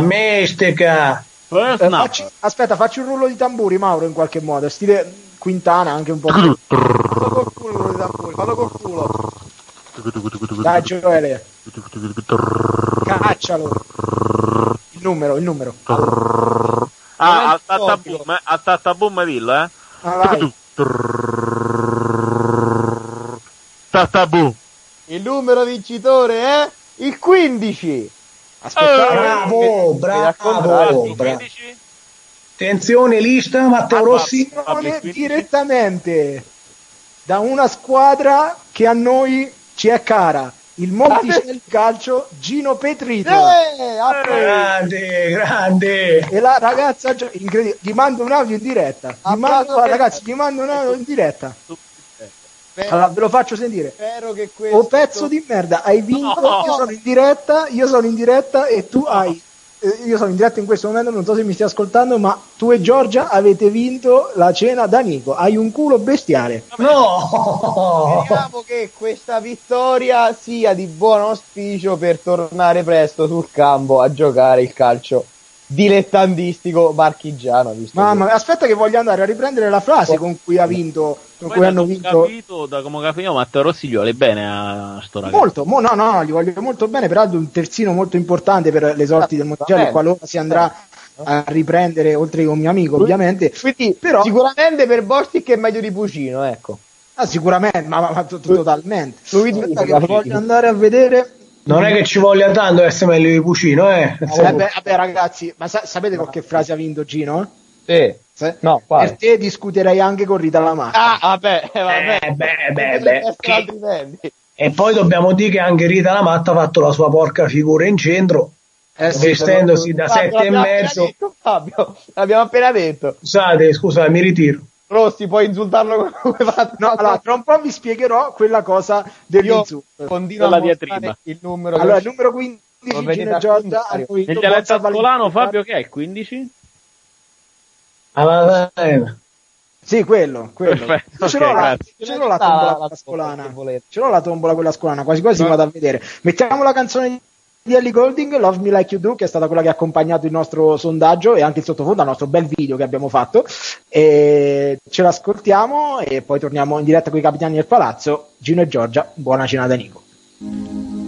mestica. First eh, snap. facci- aspetta, facci un rullo di tamburi, Mauro, in qualche modo. Stile Quintana, anche un po'. Fallo col culo di tamburi, fallo col culo Dai, Gioele. Caccialo. Il numero, il numero. Ah, al tattaboom, eh, al tattaboom dillo, eh. Ah. Tattaboom. il numero vincitore è il 15 Aspetta, Bravo, bravo, bravo. Attenzione, lista, Matteo Rossi. Direttamente da una squadra che a noi ci è cara. Il Monticello Calcio Gino Petrito. eh. Grande, grande. E la ragazza, incredibile, gli mando un audio in diretta. Gli mando, ragazzi, gli mando un audio in diretta. Spero- Allora, ve lo faccio sentire. spero che questo Oh pezzo di merda, hai vinto, No. io sono in diretta, io sono in diretta e tu hai io sono in diretta in questo momento, non so se mi stai ascoltando, ma tu e Giorgia avete vinto la cena da Nico. Hai un culo bestiale. No. Speriamo che questa vittoria sia di buon auspicio per tornare presto sul campo a giocare il calcio dilettantistico marchigiano. Mamma, aspetta che voglio andare a riprendere la frase con cui ha vinto, con cui Poi da hanno vinto capito, da come ho capito, Matteo Rossi gli vuole bene a sto ragazzo. molto, mo- no, no, gli voglio molto bene, peraltro un terzino molto importante per le sorti del bene. qualora si andrà a riprendere, oltre che un mio amico, ovviamente. Quindi Però- sicuramente per Bostic è meglio di Pucino, ecco. Ah, sicuramente, ma, ma- ma to- totalmente. Lui voglio andare a vedere Non è che ci voglia tanto essere meglio di Pucino, eh. Eh, beh, vabbè, ragazzi, ma sa- sapete con che frase ha vinto Gino? Sì. Sì. No, per quale? te discuterei anche con Rita Lamacca. Ah, vabbè, eh, vabbè. Eh, beh, beh, beh. E poi dobbiamo dire che anche Rita Lamatta ha fatto la sua porca figura in centro, Eh, sì, vestendosi da Fabio, sette e mezzo. detto, Fabio, l'abbiamo appena detto. Scusate, scusa, mi ritiro. Rossi, puoi insultarlo come fate. No, allora, tra un po' vi spiegherò quella cosa dell'insulto. Continuo la diatriba. il numero. Allora, il numero 15 Gino Giorgia ha vinto Nel dialetto ascolano, Fabio, che è il 15? Ah, sì, quello, quello. Perfetto, ce, okay, l'ho la, ce l'ho la tombola quella scolana. Ce l'ho la tombola quella scolana, quasi quasi no. vado a vedere. Mettiamo la canzone di Ellie Golding, Love Me Like You Do, che è stata quella che ha accompagnato il nostro sondaggio e anche il sottofondo al nostro bel video che abbiamo fatto. E ce l'ascoltiamo e poi torniamo in diretta con i capitani del palazzo. Gino e Giorgia, buona cena da Nico.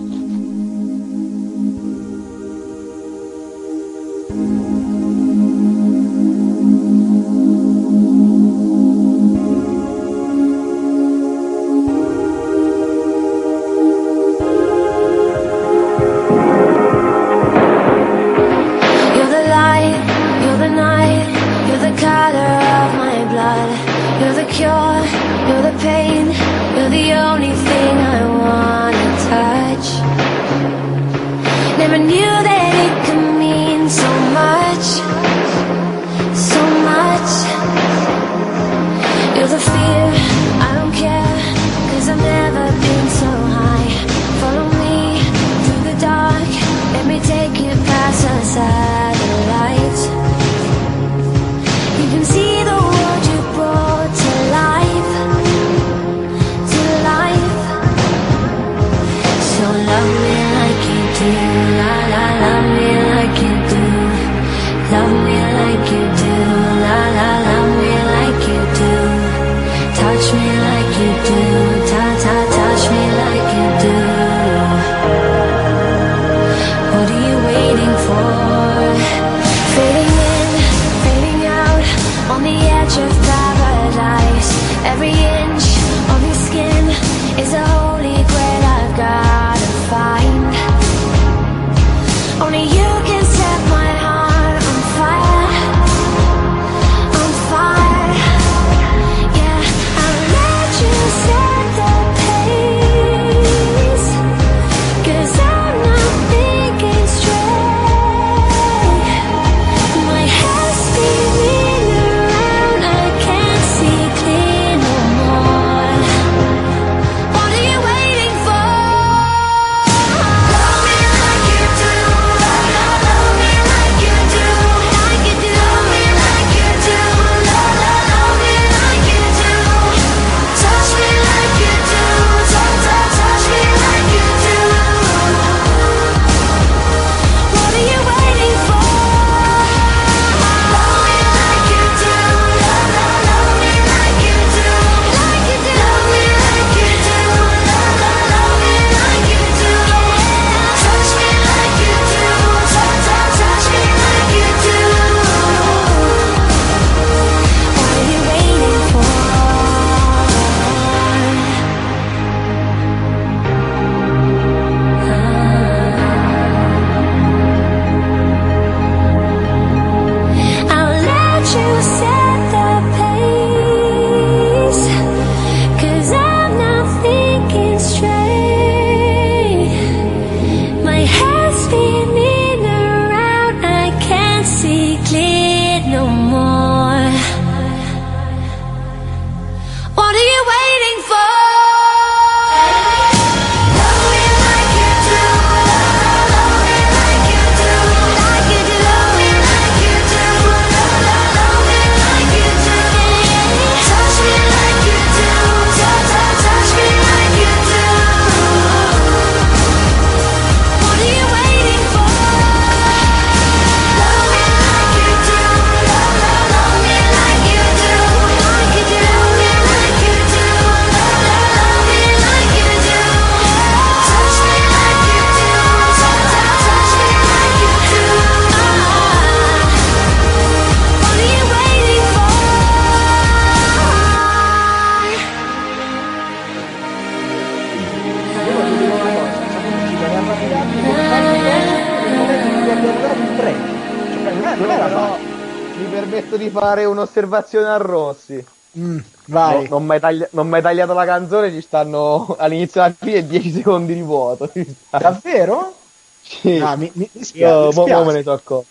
mi permetto di fare un'osservazione a Rossi. Mm, vai. No, non mi hai tagli- tagliato la canzone, ci stanno all'inizio della fine 10 secondi di vuoto. Davvero? Sì. Ah, mi, mi, mi spiace. Io, mi spiace. Mo, mo me ne so.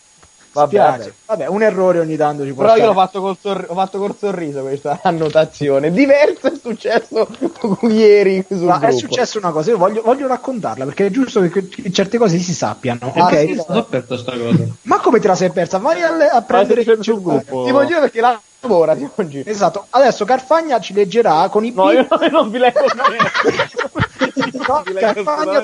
Vabbè, Spiace. Vabbè, un errore ogni tanto ci può Però io stare. l'ho fatto, col sor- ho fatto col sorriso questa annotazione. Diverso è successo ieri sul Ma è gruppo. successo una cosa, io voglio, voglio raccontarla perché è giusto che, che certe cose si sappiano. Ah, ok? sì, sono aperto sta cosa. Ma come te la sei persa? Vai a, a prendere sul il cellulare. gruppo. Simon Gino perché lavora, Simon Gino. Esatto, adesso Carfagna ci leggerà con i No, io, beep. io non vi leggo niente. No, Non vi leggo Carfagna.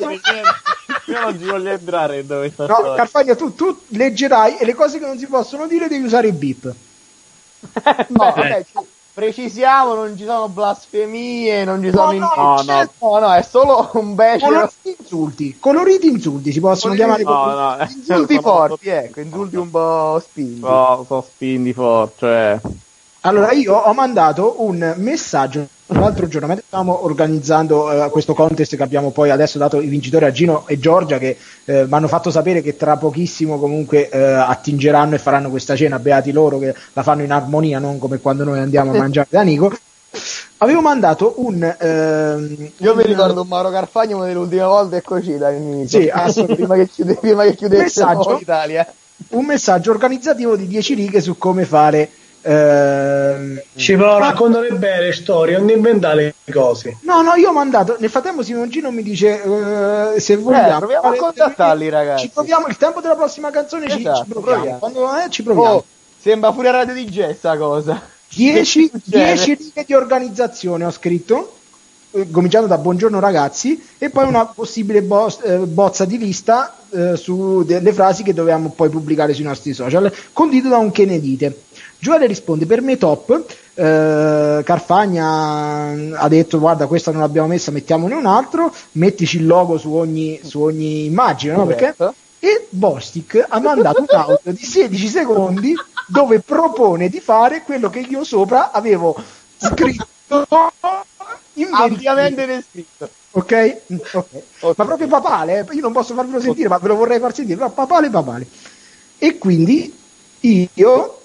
Io non ci voglio entrare dove sta no, storia. Carfagna, tu, tu leggerai e le cose che non si possono dire devi usare i beep. No, vabbè, ci- precisiamo, non ci sono blasfemie, non ci No, sono no, insulti. no. no, no, è solo un becero. Coloriti insulti, coloriti insulti si possono chiamare. No, no, eh, Insulti sono- forti, ecco, insulti un po' spinti. No, sono spindi forti, cioè... Allora, io ho mandato un messaggio l'altro giorno, mentre stavamo organizzando eh, questo contest che abbiamo poi adesso dato i vincitori a Gino e Giorgia che eh, mi hanno fatto sapere che tra pochissimo comunque eh, attingeranno e faranno questa cena, beati loro che la fanno in armonia, non come quando noi andiamo a mangiare da Nico. Avevo mandato un... ehm, Io mi ricordo un Mauro Carfagno una delle ultime volte, eccoci dall'inizio. Sì, assolutamente. prima che, chiude, prima che chiudesse Messaggio? Italia. un messaggio organizzativo di 10 righe su come fare... ehm, Ci però raccontare bene storie, non inventare le cose. No, no, io ho mandato. Nel frattempo, Simoncino mi dice eh, se vogliamo. proviamo a contattarli, ragazzi. Ci proviamo. Il tempo della prossima canzone ci- Esatto, ci, proviamo. proviamo. Quando eh, ci proviamo. Oh, sembra pure radio di jazz sta cosa. 10 che succede? 10 righe di organizzazione ho scritto. eh, Cominciando da buongiorno ragazzi, e poi una possibile bo- eh, bozza di lista eh, su delle frasi che dovevamo poi pubblicare sui nostri social, condito da un che ne dite. Gioele risponde per me top. eh, Carfagna ha detto guarda questa non l'abbiamo messa mettiamone un altro mettici il logo su ogni, su ogni immagine no? perché e Bostic ha mandato un audio di 16 secondi dove propone di fare quello che io sopra avevo scritto Ampiamente descritto. ok? Ok. ma proprio papale eh, io non posso farvelo sentire ma ve lo vorrei far sentire ma papale papale e quindi io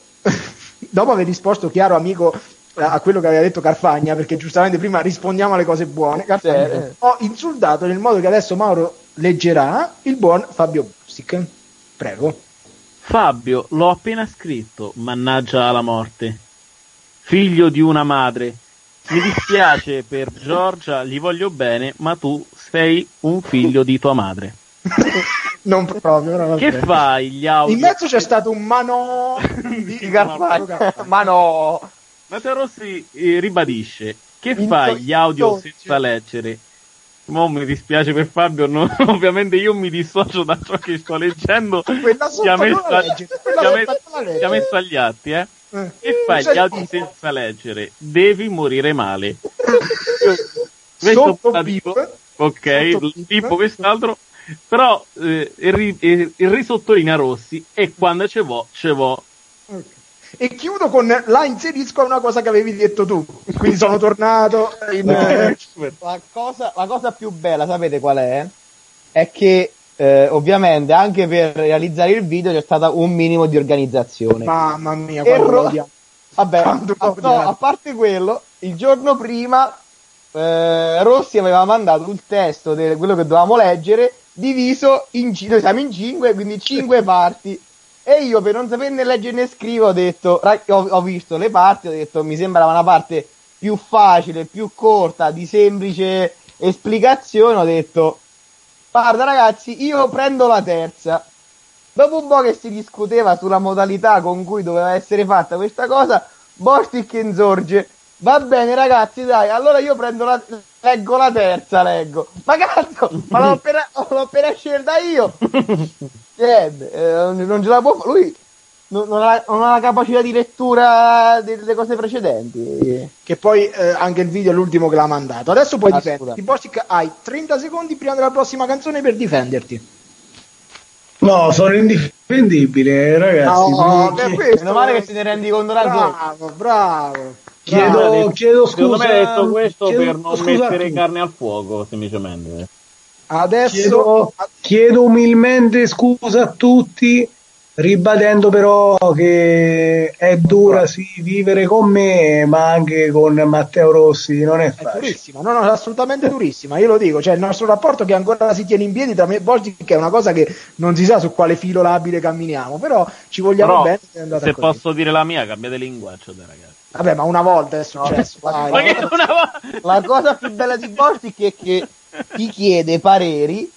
dopo aver risposto chiaro amico a quello che aveva detto Carfagna perché giustamente prima rispondiamo alle cose buone Carfagna, Sì, eh. ho insultato nel modo che adesso Mauro leggerà il buon Fabio Bostic prego Fabio, l'ho appena scritto, mannaggia la morte. Figlio di una madre. Mi dispiace per Giorgia, gli voglio bene, ma tu sei un figlio di tua madre. non proprio però Che fai gli audio? in mezzo c'è stato un mano Di Carfagna. Ma no. Matteo Rossi eh, ribadisce che In fai gli audio in senza leggere. Mo mi dispiace per Fabio, no? ovviamente io mi dissocio da ciò che sto leggendo. quella Ti sotto ha messo, ti ha ti ha agli atti, eh? Eh. Che fai Cioè, gli audio tipo, senza leggere? Devi morire male. Questo Sotto dico, ok, tipo quest'altro. Però eh, il, ri- il- il risottolinea Rossi e quando ce vo, ce vo. Ok. E chiudo con la inserisco a una cosa che avevi detto tu. Quindi sono tornato in, eh, La cosa, la cosa più bella, sapete qual è? È che eh, ovviamente anche per realizzare il video c'è stata un minimo di organizzazione. Mamma mia, Ro- odiamo. Vabbè, a, no, a parte quello, il giorno prima eh, Rossi aveva mandato il testo di quello che dovevamo leggere diviso in ci- noi siamo in cinque, quindi cinque parti. E io per non saperne leggere né scrivere ho detto, ho, ho visto le parti, ho detto mi sembrava una parte più facile, più corta, di semplice esplicazione, ho detto guarda ragazzi, io prendo la terza. Dopo un po' che si discuteva sulla modalità con cui doveva essere fatta questa cosa, Bostic insorge. Va bene ragazzi, dai, allora io prendo la, leggo la terza, leggo. Ma cazzo, ma l'ho appena, l'ho appena scelta io. Niente, eh, non ce la può fare. Lui non, non ha, non ha la capacità di lettura delle cose precedenti. Che poi eh, anche il video è l'ultimo che l'ha mandato. Adesso puoi Assolutamente. difenderti. Bostic, hai 30 secondi prima della prossima canzone per difenderti. No, sono indifendibile, ragazzi. No, Quindi beh, questo- Meno male che se ne rendi conto da solo. Bravo, bravo. Chiedo, Bravo. chiedo Secondo scusa. me ha detto questo chiedo per non scusa a mettere carne al fuoco, semplicemente. Adesso Chiedo, chiedo umilmente scusa a tutti ribadendo però che è dura sì vivere con me, ma anche con Matteo Rossi non è È facile. durissima, no, no, assolutamente durissima. Io lo dico, cioè il nostro rapporto che ancora si tiene in piedi tra me e Bolsi, che è una cosa che non si sa su quale filo labile camminiamo, però ci vogliamo Però, bene. è se così. posso dire la mia, cambiate linguaggio, dai, ragazzi. Vabbè, ma una volta è successo. dai, Ma che no? una volta- La cosa più bella di Bortic è che ti chiede pareri,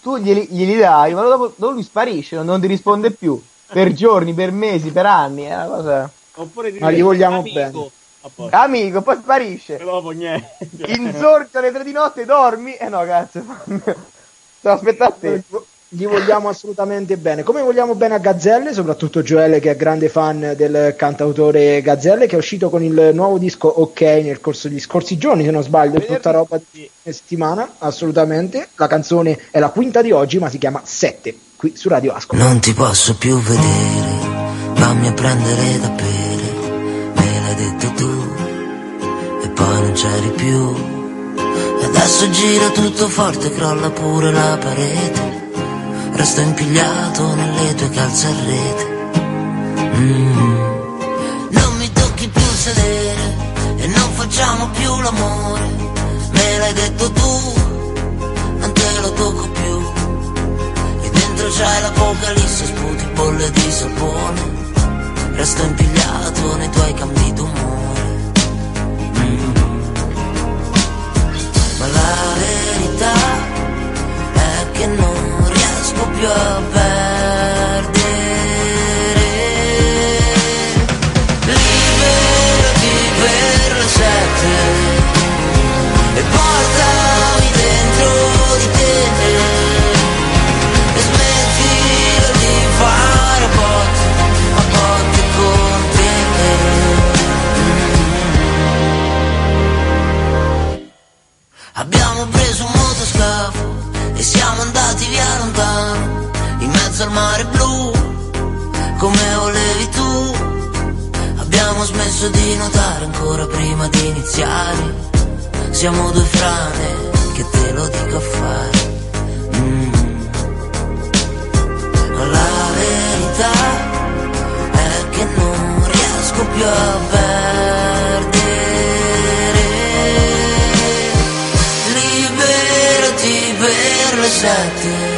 tu glieli, glieli dai, ma dopo, dopo lui sparisce, non, non ti risponde più. Per giorni, per mesi, per anni, è una cosa... Oppure Ma gli vogliamo amico, bene. posto. Amico, poi sparisce. E dopo niente. Insorge alle tre di notte, dormi. Eh no, cazzo. Sto aspettando te. Gli vogliamo assolutamente bene. Come vogliamo bene a Gazzelle, soprattutto Joele che è grande fan del cantautore Gazzelle, che è uscito con il nuovo disco OK nel corso degli scorsi giorni, se non sbaglio, è tutta roba di settimana, assolutamente. La canzone è la quinta di oggi, ma si chiama 7, qui su Radio Asco. Non ti posso più vedere, vammi a prendere da bere, me l'hai detto tu, e poi non c'eri più. Adesso gira tutto forte, crolla pure la parete, resto impigliato nelle tue calze a rete. Mm. Non mi tocchi più sedere, e non facciamo più l'amore, me l'hai detto tu, non te lo tocco più. E dentro c'hai l'apocalisse, sputi bolle di sapone Resto impigliato nei tuoi cambi d'umore Mm. Ma la verità è che non riesco più a perdere. Liberati per le sette andati via lontano, in mezzo al mare blu, come volevi tu. Abbiamo smesso di nuotare ancora prima di iniziare. Siamo due frane, che te lo dico a fare. Mm. La verità è che non riesco più a perdere. Per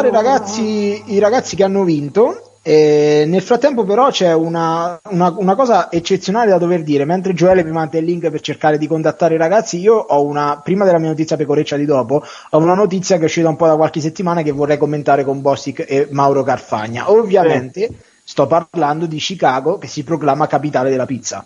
contattare i ragazzi, i ragazzi che hanno vinto. E nel frattempo, però, c'è una, una- una cosa eccezionale da dover dire. Mentre Gioele mi manda il link per cercare di contattare i ragazzi, io ho una, prima della mia notizia pecoreccia di dopo, ho una notizia che è uscita un po' da qualche settimana che vorrei commentare con Bossic e Mauro Carfagna. Ovviamente, sto parlando di Chicago che si proclama capitale della pizza.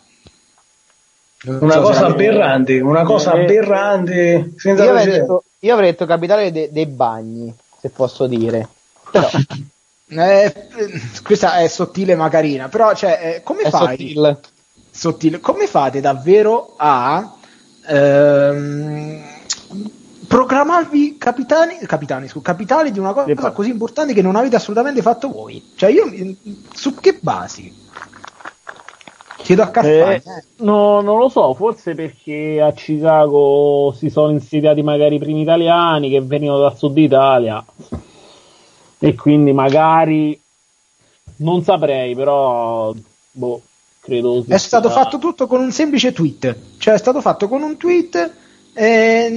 Una so cosa aberrante, una cosa Eh, aberrante Io avrei precedenti. detto, io avrei detto capitale de- dei bagni, se posso dire. Però Eh, questa è sottile ma carina, però cioè, eh, come è fai? sottile. sottile. Come fate davvero a ehm, proclamarvi capitani, capitani, scu- capitali di una cosa così importante che non avete assolutamente fatto voi? Cioè, io su che basi? Chiedo a Carfagna. Eh, eh. no, non lo so, forse perché a Chicago si sono insediati magari i primi italiani che venivano dal sud Italia e quindi magari non saprei, però boh, credo È stato fatto tutto con un semplice tweet, cioè è stato fatto con un tweet, eh,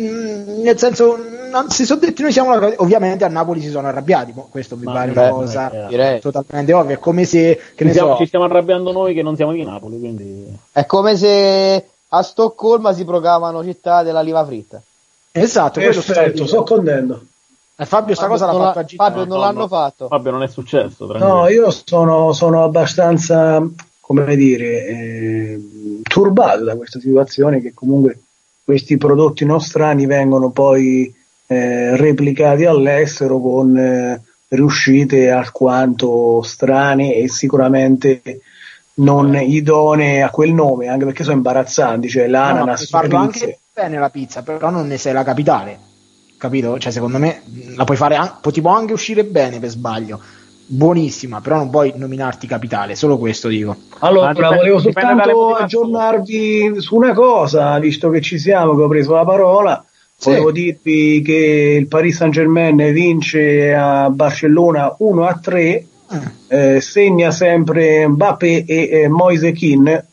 nel senso, non si sono detti noi siamo la... ovviamente a Napoli si sono arrabbiati, ma questo mi Ma pare una cosa direi. totalmente ovvia, è come se, che ne ci, stiamo, so, ci stiamo arrabbiando noi che non siamo di Napoli, quindi... È come se a Stoccolma si proclamano città della liva fritta. esatto, quello sto Perfetto, sono contento. Eh, Fabio sta cosa l'ha non fatto la- a. Fabio non no, l'hanno no. fatto. Vabbè, non è successo. No, io sono, sono abbastanza, come dire, eh, turbato da questa situazione che comunque questi prodotti nostrani vengono poi eh, replicati all'estero con eh, riuscite alquanto strane e sicuramente non idonee a quel nome, anche perché sono imbarazzanti, cioè No, l'ananas, puoi farlo le anche bene la pizza, però non ne sei la capitale, capito? Cioè, secondo me la puoi fare anche, ti può anche uscire bene per sbaglio, buonissima, però non puoi nominarti capitale, solo questo dico. Allora, dipende- volevo soltanto aggiornarvi su una cosa, visto che ci siamo, che ho preso la parola. Sì. Volevo dirvi che il Paris Saint Germain vince a Barcellona 1 a 3, eh, segna sempre Mbappé e eh, Moise Kean.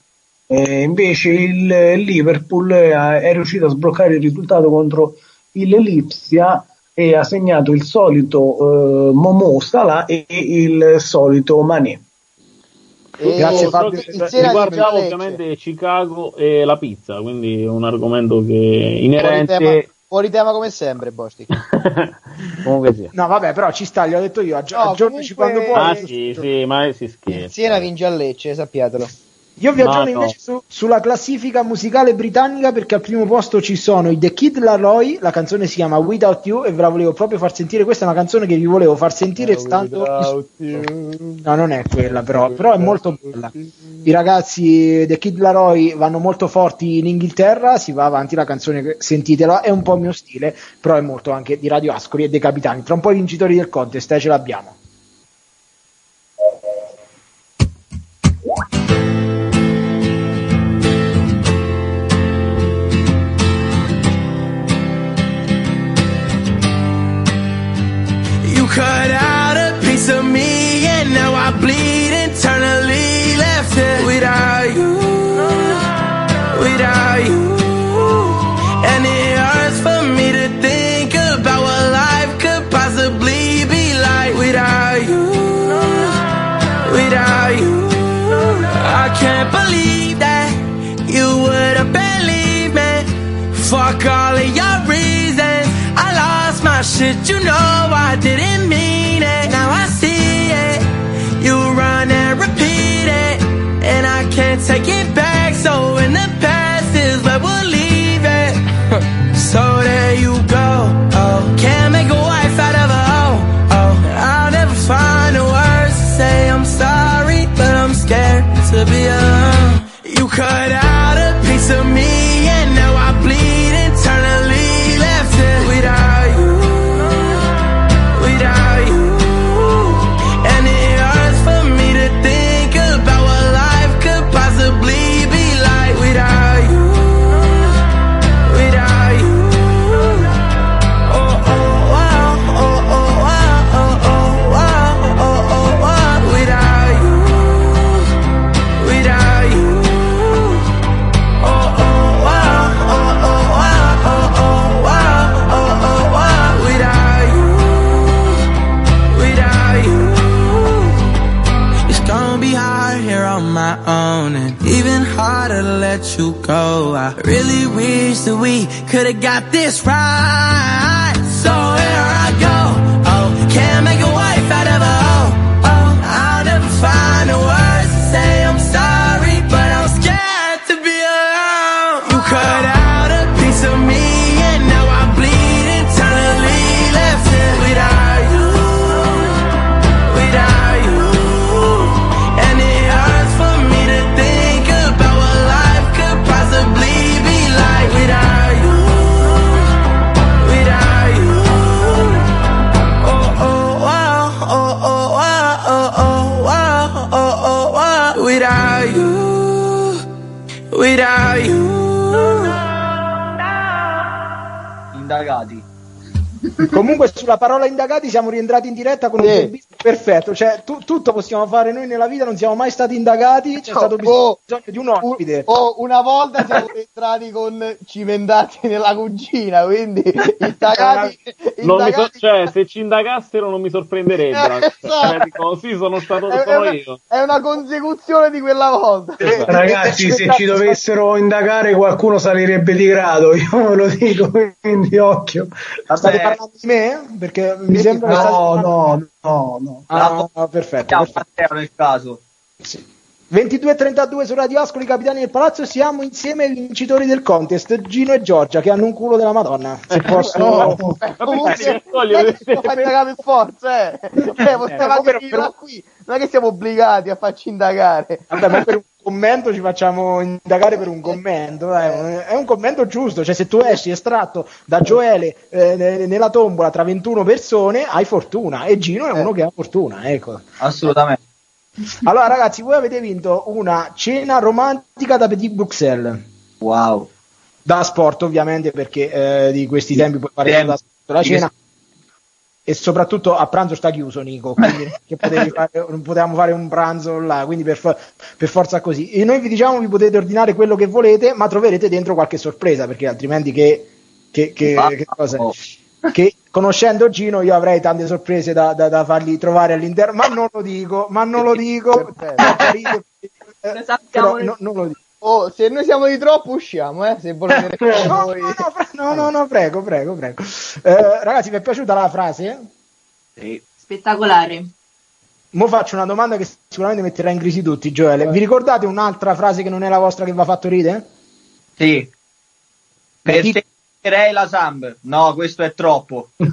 Eh, invece il Liverpool eh, è riuscito a sbloccare il risultato contro il Lipsia e ha segnato il solito eh, Momo Salah e il solito Mané. E Grazie, Io Fabio. Lecce. ovviamente Chicago e la pizza, quindi un argomento che Fuori inerente... tema, fuori tema come sempre, Bosti. Comunque sì. No, vabbè, però ci sta, gli ho detto io, aggi- No, aggiornaci comunque- quando puoi. Ah sì, sì, ma si scherza. Siena vince a Lecce, sappiatelo. Io vi Ma aggiorno no. invece su- sulla classifica musicale britannica perché al primo posto ci sono i The Kid Laroi, la canzone si chiama Without You e ve la volevo proprio far sentire, questa è una canzone che vi volevo far sentire stando No, non è quella però, però è molto bella. I ragazzi The Kid Laroi vanno molto forti in Inghilterra, si va avanti la canzone, sentitela, è un po' il mio stile, però è molto anche di Radio Ascoli e dei capitani. Tra un po' i vincitori del contest, eh, ce l'abbiamo. Shit, you know I didn't mean it. Now I see it. You run and repeat it. And I can't take it back. So in the past is where we'll leave it. so there you go. Oh, can't make a wife out of a hoe. Oh, I'll never find the words to say I'm sorry, but I'm scared to be alone. You cut out a piece of me, and now I go. I really wish that we could've got this right. So Comunque sulla parola indagati siamo rientrati in diretta con un Sì. servizio perfetto, cioè tu- tutto possiamo fare noi nella vita, non siamo mai stati indagati, c'è stato bisogno, Oh, bisogno di un ospite. oh, una volta siamo entrati con cimentati nella cucina, quindi indagati, Non mi so- indagati- cioè, se ci indagassero non mi sorprenderebbero. Eh, esatto. Cioè, dico, sì, sono stato è, è sono una, io. è una consecuzione di quella volta. Ragazzi, se ci dovessero indagare qualcuno salirebbe di grado, io ve lo dico, quindi occhio. State parlando di me? Perché mi Sì, sembra che no, state- no, no, no. Ah, perfetto, Ciao, perfetto. Matteo nel caso. 22.32 su Radio Ascoli, capitani del palazzo, siamo insieme ai vincitori del contest, Gino e Giorgia, che hanno un culo della Madonna. Se posso... No, Ma comunque, perché non voglio è che vedere- siamo fatti indagare per forza, eh. Cioè, anche però- finirla qui. Non è che siamo obbligati a farci indagare. Vabbè, ma per un commento ci facciamo indagare per un commento, dai, è un commento giusto, cioè se tu esci estratto da Gioele eh, ne- nella tombola tra 21 persone hai fortuna e Gino è uno che ha fortuna, ecco. Assolutamente. Allora ragazzi, voi avete vinto una cena romantica da Petit Bruxelles, Wow. da sport ovviamente perché eh, di questi tempi puoi fare da sport la cena e soprattutto a pranzo sta chiuso Nico, quindi fare, non potevamo fare un pranzo là, quindi per, per forza così. E noi vi diciamo vi potete ordinare quello che volete, ma troverete dentro qualche sorpresa, perché altrimenti che, che, che, che cosa è? Che conoscendo Gino io avrei tante sorprese da, da- da fargli trovare all'interno, ma non lo dico, ma non lo dico. Eh, Lo sappiamo però no- non lo dico. Oh, se noi siamo di troppo usciamo, eh, se volete No, voi. no, no, pre- no, no, no, prego, prego, prego. Eh, ragazzi, vi è piaciuta la frase? Spettacolare. Mo faccio una domanda che sicuramente metterà in crisi tutti, Gioele. Vi ricordate un'altra frase che non è la vostra che vi ha fatto ridere? Sì. Per te direi la Samb. No, questo è troppo.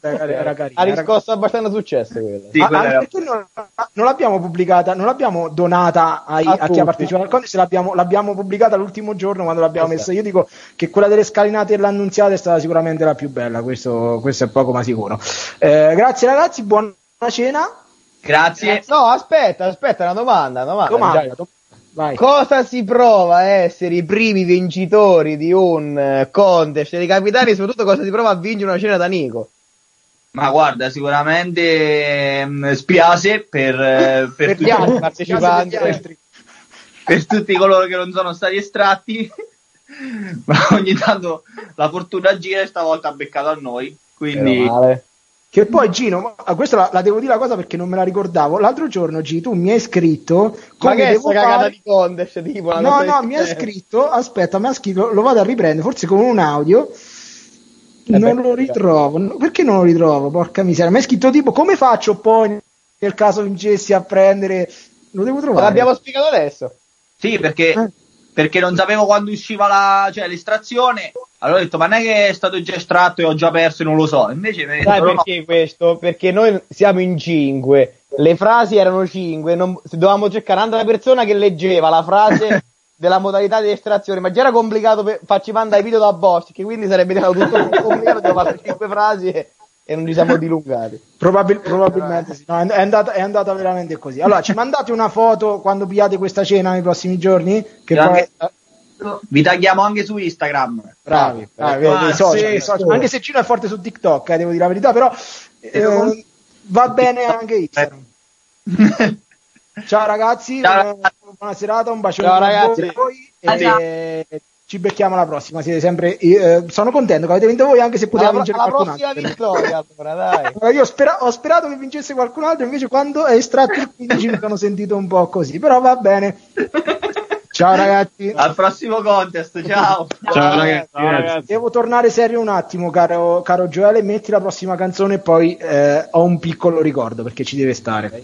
Eh, Ha riscosso abbastanza successo quella. Sì, Ah, quella anche era- perché non, non l'abbiamo pubblicata, non l'abbiamo donata ai- A a, chi ha partecipato al contest, l'abbiamo, l'abbiamo pubblicata l'ultimo giorno quando l'abbiamo Esatto. messa. Io dico che quella delle scalinate e l'annunziata è stata sicuramente la più bella, questo, questo è poco ma sicuro. Eh, grazie ragazzi, buona cena. Grazie. No, aspetta, aspetta, una domanda, una domanda. Domanda, vai. Cosa si prova a essere i primi vincitori di un eh, contest dei capitani? Soprattutto cosa si prova a vincere una cena da Nico? Ma guarda, sicuramente mm, spiace per, eh, per Per tutti, altri, partecipanti. per per tutti coloro che non sono stati estratti. Ma ogni tanto la fortuna gira e stavolta ha beccato a noi. Quindi. Che poi Gino, ma- ah, questa la, la devo dire la cosa perché non me la ricordavo. L'altro giorno G, tu mi hai scritto Ma come che è devo sta cagata fare. di contest? Tipo, No, no, mi ha genere? scritto, aspetta, mi ha scritto, lo vado a riprendere, forse con un audio. Eh non beh, lo ritrovo. No, Perché non lo ritrovo? Porca miseria. Mi ha scritto tipo come faccio poi nel caso vincessi a prendere lo devo Ma trovare. l'abbiamo spiegato adesso. sì, perché, Eh. Perché non sapevo quando usciva la, cioè, l'estrazione. Allora ho detto, ma non è che è stato già estratto e ho già perso e non lo so. Invece Sai no, no. perché questo? Perché noi siamo in cinque, le frasi erano cinque, non- dovevamo cercare un'altra persona che leggeva la frase della modalità di estrazione, ma già era complicato per farci mandare i video da boss, che quindi sarebbe diventato tutto complicato, abbiamo fatto cinque frasi e, e non ci siamo dilungati. Probabil- probabilmente sì. No, è, andata, è andata veramente così. Allora, ci mandate una foto quando pigliate questa cena nei prossimi giorni? Che poi... anche- Vi tagliamo anche su Instagram. Bravi, bravi, vedi, Ah, social, sì, social. anche se Gino è forte su TikTok, eh, devo dire la verità, però eh, va bene anche Instagram. Ciao ragazzi, Ciao, eh, buona serata, un bacione Ciao, a ragazzi. voi Ciao. e ci becchiamo alla prossima. Siete sempre, eh, sono contento che avete vinto voi, anche se poteva Alla, vincere alla qualcun prossima altro. vittoria, allora, dai. Io spera- ho sperato che vincesse qualcun altro, invece quando è estratto il 15 mi sono sentito un po' così, però va bene. Ciao ragazzi. Al prossimo contest, ciao. Ciao ragazzi. Ciao, ragazzi. Devo tornare serio un attimo, caro, caro Gioele. Metti la prossima canzone e poi eh, ho un piccolo ricordo perché ci deve stare. È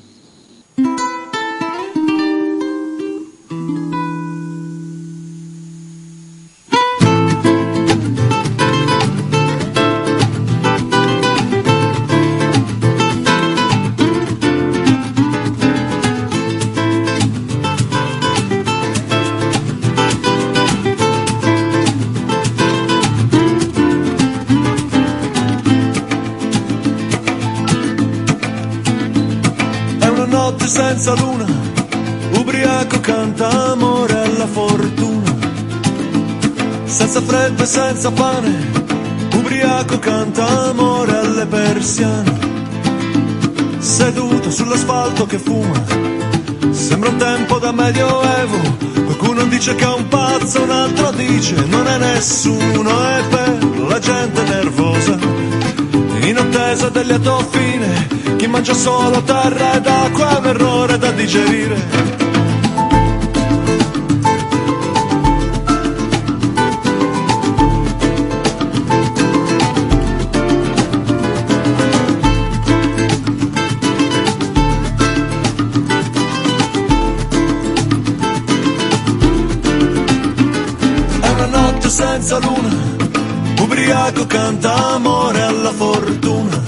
fortuna. Senza pane, ubriaco canta amore alle persiane, seduto sull'asfalto che fuma. Sembra un tempo da medioevo, qualcuno dice che è un pazzo, un altro dice non è nessuno, è per la gente nervosa, in attesa del lieto fine, chi mangia solo terra ed acqua è un errore da digerire. Senza luna, ubriaco canta amore alla fortuna.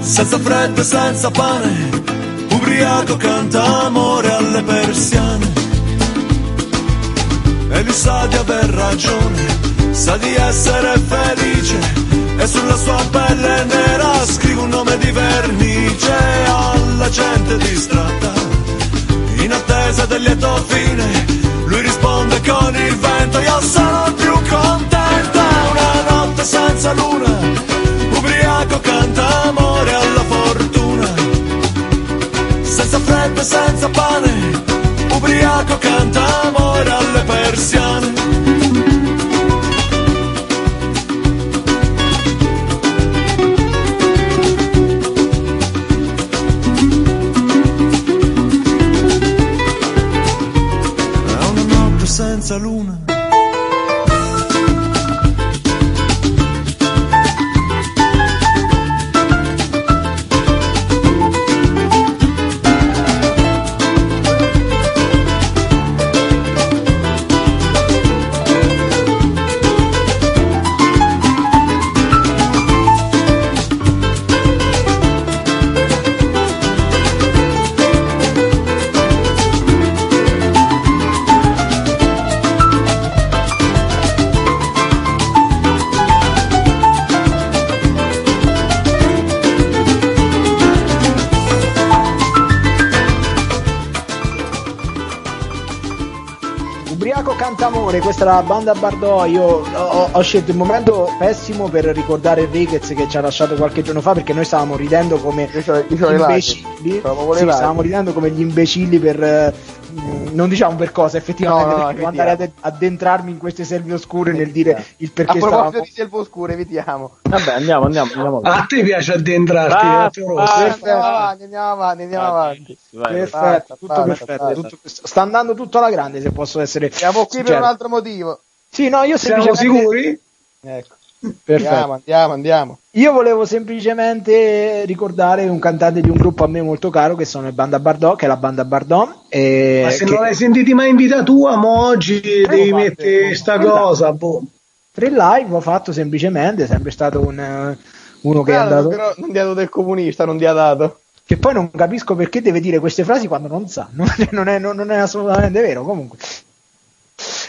Senza freddo e senza pane, ubriaco canta amore alle persiane. E lui sa di aver ragione, sa di essere felice. E sulla sua pelle nera scrive un nome di vernice alla gente distratta in attesa del lieto fine. Lui risponde con il vento, io sono più contenta. Una notte senza luna, ubriaco canta amore alla fortuna. Senza freddo e senza pane, ubriaco canta amore alle persiane. Cantamore, questa è la banda Bardò. Io ho, ho scelto il momento pessimo per ricordare Enriquez che ci ha lasciato qualche giorno fa perché noi stavamo ridendo come io c'ho gli le lacche. imbecilli. Sì, stavamo ridendo come gli imbecilli per. Eh, non diciamo per cosa, effettivamente, No, no, perché devo andare ad addentrarmi in queste selve oscure nel dire il perché A proposito stavamo. di selvo oscuro, evitiamo. Vabbè, andiamo, andiamo, andiamo. A te piace addentrarti, Matteo basta. Rossi? Andiamo avanti, andiamo avanti, andiamo avanti. Vai, Perfetto, Basta, tutto basta, perfetto. tutto- sta andando tutto alla grande, se posso essere. Siamo qui per sincero. un altro motivo. Sì, no, io Siamo semplicemente. sicuri? Ecco. Perfetto. Andiamo, andiamo, andiamo. Io volevo semplicemente ricordare un cantante di un gruppo a me molto caro che sono il Banda Bardò, che è la Banda Bardò. e Ma se che- non l'hai sentiti mai in vita tua, mo oggi devi guarda, mettere sta guarda. cosa. Boh. Tre live ho fatto semplicemente, è sempre stato un, eh, uno che è Guarda, andato. però non ti ha dato del comunista, non ti ha dato. Che poi non capisco perché deve dire queste frasi quando non sa, non è, non è- non è assolutamente vero. Comunque.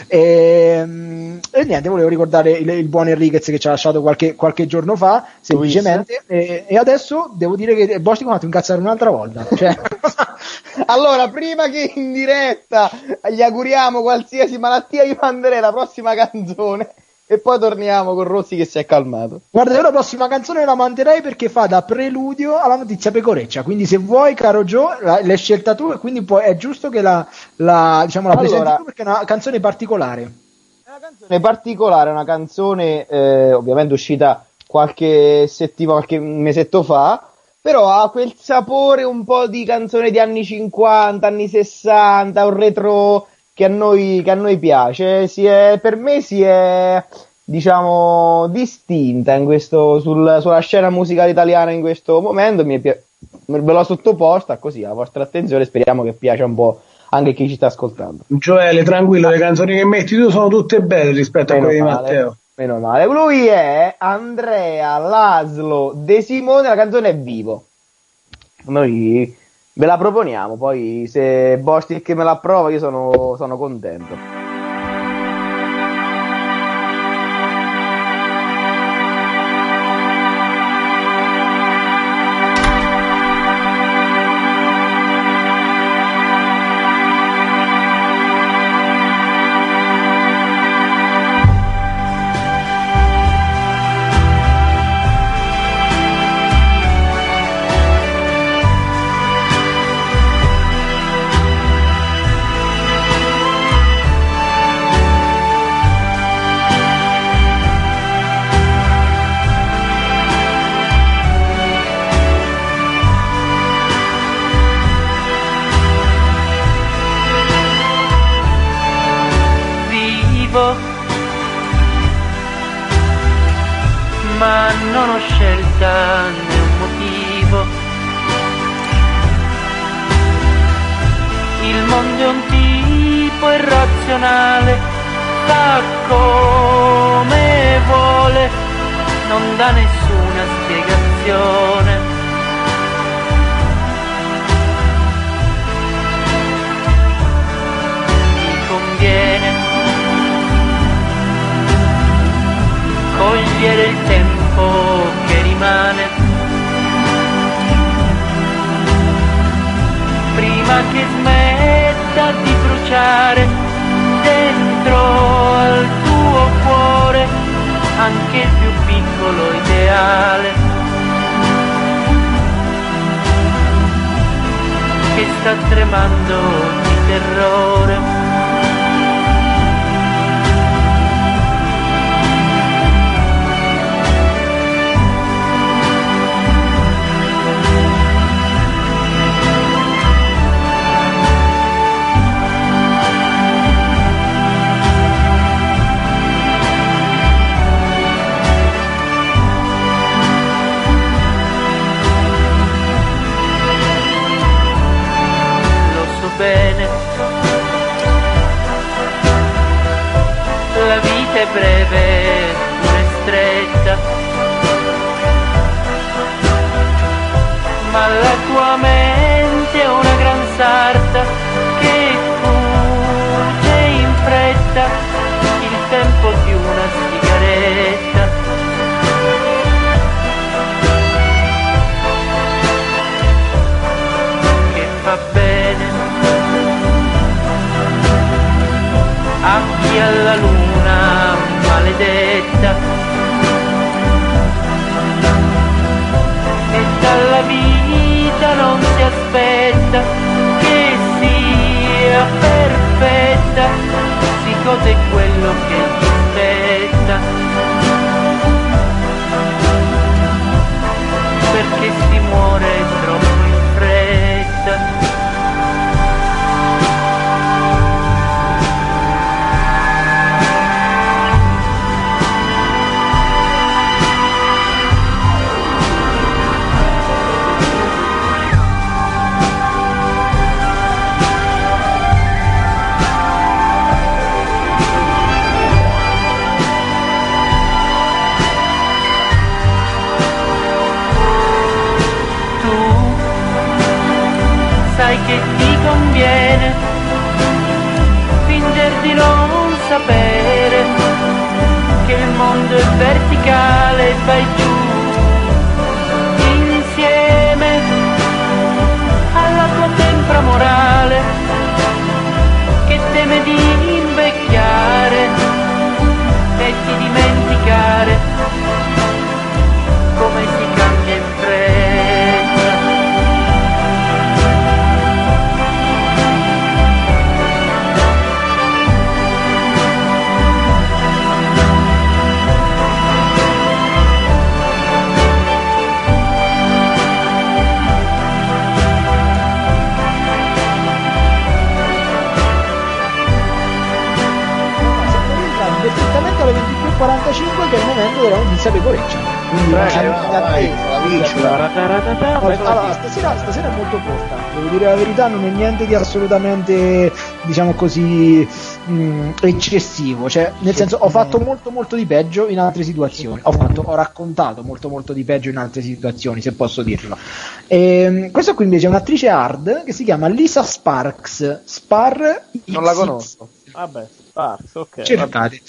E, e niente, volevo ricordare il, il buon Enriquez che ci ha lasciato qualche, qualche giorno fa, semplicemente. E, e adesso devo dire che Bosti mi ha fatto incazzare un'altra volta. Cioè, Allora, prima che in diretta gli auguriamo qualsiasi malattia, io manderei la prossima canzone e poi torniamo con Rossi che si è calmato. Guarda, io la prossima canzone la manderei perché fa da preludio alla notizia pecoreccia. Quindi, se vuoi, caro Joe, la- l'hai scelta tu e quindi poi è giusto che la, la, diciamo, la Allora- presenti tu perché è una canzone particolare. canzone particolare, una canzone eh, ovviamente uscita qualche settimana, qualche mesetto fa, però ha quel sapore un po' di canzone di anni 50, anni 60, un retro che a noi, che a noi piace. Si è, per me si è, diciamo, distinta in questo, sul- sulla scena musicale italiana in questo momento. Mi è pi- ve l'ho sottoposta così alla vostra attenzione, speriamo che piaccia un po' anche a chi ci sta ascoltando. Gioele, tranquillo, le canzoni che metti tu sono tutte belle rispetto a Meno quelle di male, Matteo. Meno male. Lui è Andrea Laslo De Simone, la canzone è Vivo. Noi ve la proponiamo, poi se Bostic me la approva io sono, sono contento. Non dà nessuna spiegazione. Gli conviene cogliere il tempo che rimane prima che smetta di bruciare dentro al tuo anche il più piccolo ideale che sta tremando di terrore. Vita è breve, pure stretta, ma la tua mente è una gran sarta che fugge in fretta il tempo di una sigaretta. che fa bene a chi alla luna maledetta. E dalla vita non si aspetta che sia perfetta si gode quello che gli spetta perché si ti conviene fingere di non sapere che il mondo è verticale e vai giù che il momento della notizia pecoreccia. Quindi c'è attesa. Allora, stasera, stasera è molto corta, devo dire la verità, non è niente di assolutamente, diciamo così, mh, eccessivo. Cioè, nel senso, ho fatto molto molto di peggio in altre situazioni. Ho, fatto, ho raccontato molto molto di peggio in altre situazioni, se posso dirlo. Ehm, questa qui invece è un'attrice hard che si chiama Lisa Sparks. Spar Non la conosco. Vabbè, Sparks, ok. cercate.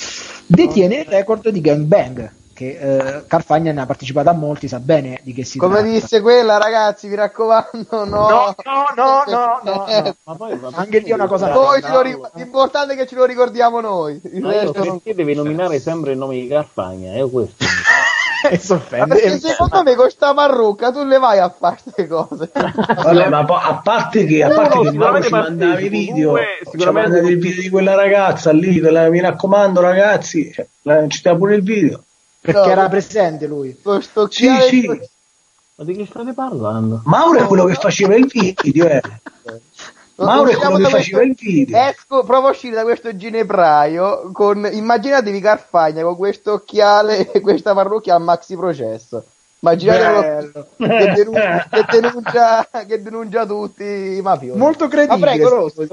Detiene il record di gangbang. Che eh, Carfagna ne ha partecipato a molti, sa bene di che si Come tratta. disse quella, ragazzi, mi raccomando, no. No, no, no, no, no, no. Ma poi, Anche lì è una cosa Poi ce lo ri- l'importante è che ce lo ricordiamo noi. Il Ma io resto non- perché devi nominare sempre il nome di Carfagna? È questo. Ma perché secondo me con sta marrucca tu le vai a fare queste cose. Vabbè, ma po- a parte che, a parte Uno che Mauro sicuramente ci mandava i video, ci sicuramente- il video di quella ragazza lì, quella- mi raccomando ragazzi, cioè, la- ci sta pure il video. Perché No, era presente lui. Questo Sì, sì. Ma di che state parlando? Mauro è quello che faceva il video, eh. Mauro è quello che faceva il video. Esco, provo a uscire da questo ginepraio con, immaginatevi Carfagna con questo occhiale e questa parrucchia a maxi processo. Immaginate quello che denuncia, che, denuncia, che denuncia tutti i mafiosi. Molto credibile. Ma prego, Rosso.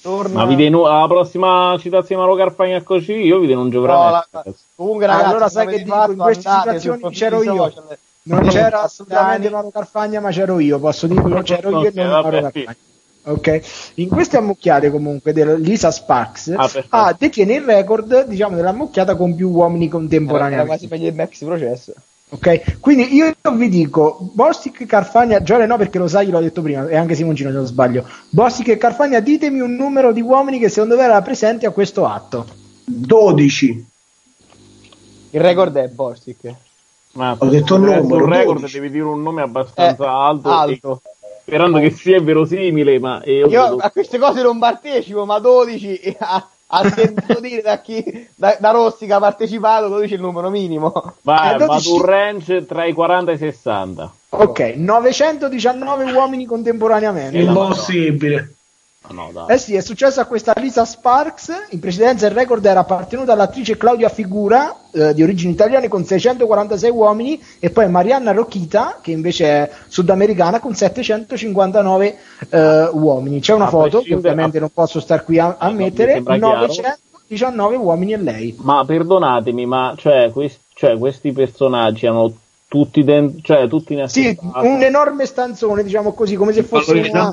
Torna... Ma vi deno- alla prossima citazione Mauro Carfagna così, io vi denuncio No, veramente. la- comunque ragazzi, allora sai che dico, in queste situazioni c'ero io. social. Non c'era assolutamente. Mauro Carfagna, ma c'ero io, posso dirlo, c'ero io e non Mauro Carfagna. Ok, in queste ammucchiate comunque di Lisa Sparks Ah, ah, detiene il record diciamo dell'ammucchiata con più uomini Era quasi meglio il maxi processo. Ok, quindi io vi dico Bostic Carfagna, Giore no perché lo sai, l'ho detto prima, e anche Simoncino se non sbaglio. Bostic e Carfagna, ditemi un numero di uomini che secondo voi era presente a questo atto. 12. Il record è Bostic. Ma Ho detto il numero, record 12. devi dire un nome abbastanza Eh, alto, alto. e- sperando che sia verosimile, ma io, Io a queste cose non partecipo, ma 12 a, a sentito dire da chi da, da Rossi che ha partecipato, 12 è il numero minimo. vai, Eh, va 12 su un range tra i 40 e i 60. Ok, 919 uomini contemporaneamente. Impossibile. No, no. Eh sì, è successo a questa Lisa Sparks. In precedenza il record era appartenuto all'attrice Claudia Figura, eh, di origini italiane, con 646 uomini, e poi Marianna Rocchita, che invece è sudamericana, con 759 eh, uomini. C'è una A foto, che ovviamente non posso star qui a, a No, mettere, mi sembra chiaro. 919 uomini e lei. Ma perdonatemi, ma cioè, quest- cioè, questi personaggi hanno tutti, den- cioè, tutti in Sì, un enorme stanzone, diciamo così, come se fosse una,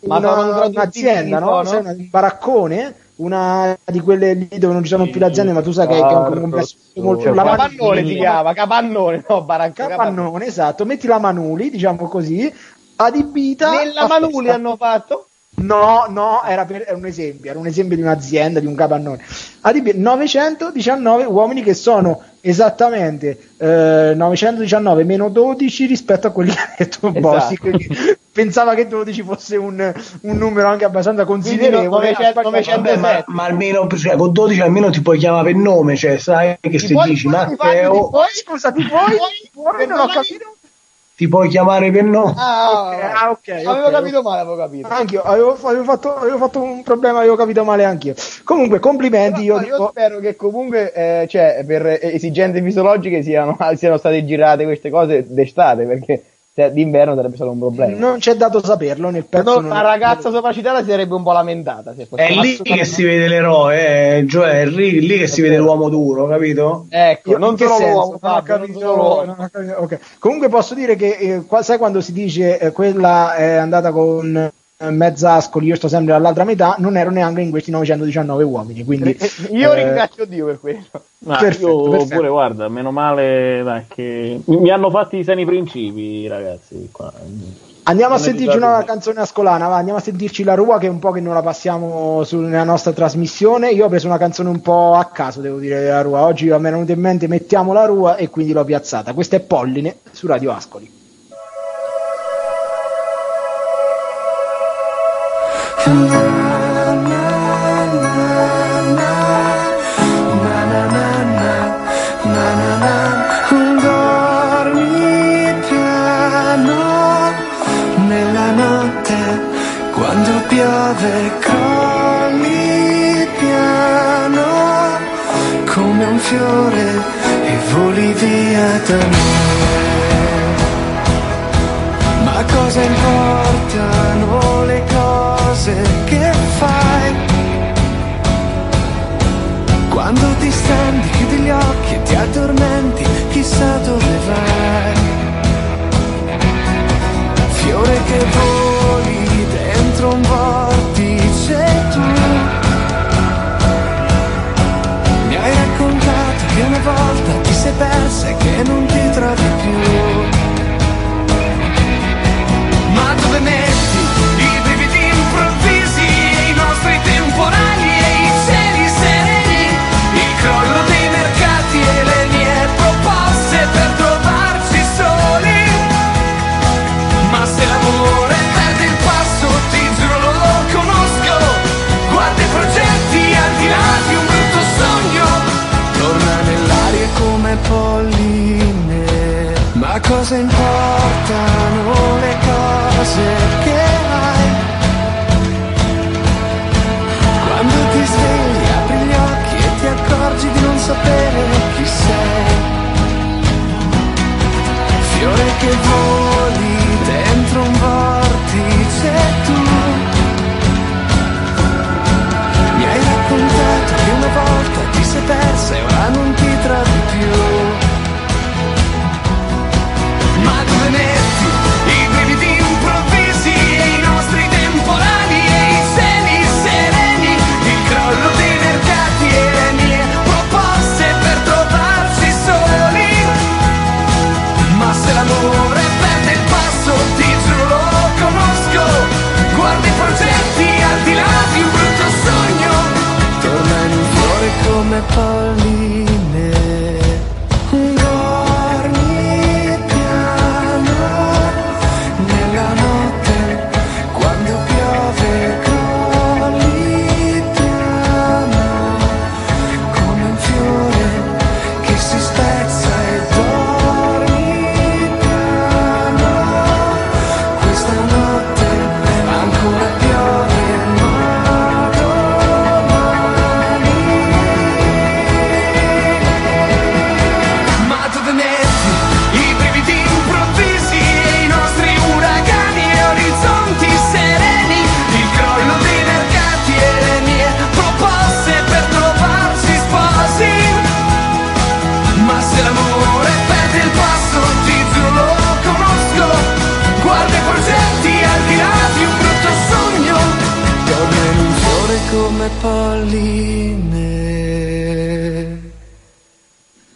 una- traduttivi, un'azienda, no? no? Una- un baraccone, una di quelle lì dove non ci sono più le aziende, ma tu sai che, che è un complesso molto Cioè, capannone si chiama, capannone, no, baracca. capannone, esatto, metti la Manuli, diciamo così, adibita Nella Manuli hanno fatto? No, no, era, per- era un esempio, era un esempio di un'azienda, di un capannone. Adibita 919 uomini che sono esattamente eh, 919 meno 12 rispetto a quelli che ha detto Esatto. Bossi, quindi pensava che 12 fosse un, un numero anche abbastanza considerevole. 900, Ha sbagliato. 900. Vabbè, ma, ma almeno cioè, con 12 almeno ti puoi chiamare per nome, cioè sai che se puoi- dici puoi- ti Matteo Poi, scusa, ti puoi? Ti puoi? Non ho capito. Ti puoi chiamare per nome. Ah, Ok, ah, ok, avevo ok, capito male, avevo capito. Anch'io, avevo, avevo fatto, avevo fatto un problema, avevo capito male anch'io. Comunque, complimenti, io No, io dico... spero che comunque eh, cioè, per esigenze fisiologiche siano, siano state girate queste cose d'estate perché se d'inverno sarebbe stato un problema. Non c'è dato saperlo nel pezzo. non- la ragazza sopracitata si sarebbe un po' lamentata. Se fosse È lì che si vede l'eroe, eh, Gioè, è lì, lì che si vede l'uomo duro, capito? Ecco, Io- non solo senso? l'uomo, Non ho Fabio, non capito- solo l'uomo. non capito- ok. Comunque posso dire che eh, qua- sai quando si dice eh, quella è andata con eh, mezza Ascoli, io sto sempre dall'altra metà, non ero neanche in questi 919 uomini. Quindi, Io eh, ringrazio Dio per quello. Ma Perfetto, io perfetto. pure, guarda, meno male dai, che mi hanno fatti i sani principi, ragazzi. Qua. Andiamo a Non è sentirci una bene. canzone ascolana, va, andiamo a sentirci la Rua che è un po' che non la passiamo su- nella nostra trasmissione. Io ho preso una canzone un po' a caso, devo dire, della Rua. Oggi mi è venuto in mente mettiamo la Rua e quindi l'ho piazzata. Questa è Polline su Radio Ascoli. Ma cosa importano le cose che fai? Quando ti stendi, chiudi gli occhi e ti addormenti, chissà dove vai. Fiore che voli dentro un vortice tu. Mi hai raccontato che una volta ti sei persa e che non ti trovi più. Ma dove metti cosa importano le cose che hai? Quando ti svegli apri gli occhi e ti accorgi di non sapere chi sei. Fiore che voli dentro un volo. por mí.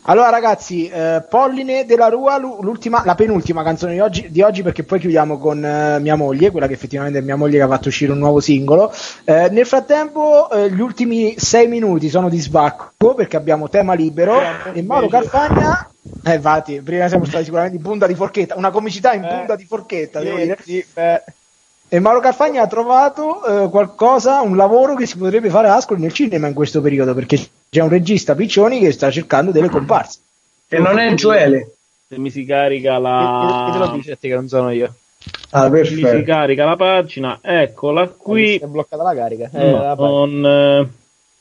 Allora ragazzi, eh, Polline della Rua, la penultima canzone di oggi, di oggi, perché poi chiudiamo con eh, mia moglie, quella che effettivamente è mia moglie che ha fatto uscire un nuovo singolo. Eh, nel frattempo eh, gli ultimi sei minuti sono di sbacco perché abbiamo tema libero e Mauro Carfagna... Eh, infatti, prima siamo stati sicuramente in punta di forchetta, una comicità in punta di forchetta, devo dire. E Mauro Carfagna ha trovato eh, qualcosa, un lavoro che si potrebbe fare a Ascoli nel cinema in questo periodo, perché c'è un regista Piccioni che sta cercando delle comparse. E non è Gioele. Se mi si carica la. Chi te lo dice che non sono io? Ah, mi si carica la pagina, eccola qui. È bloccata la carica. Eh, No, la pagina. non, eh,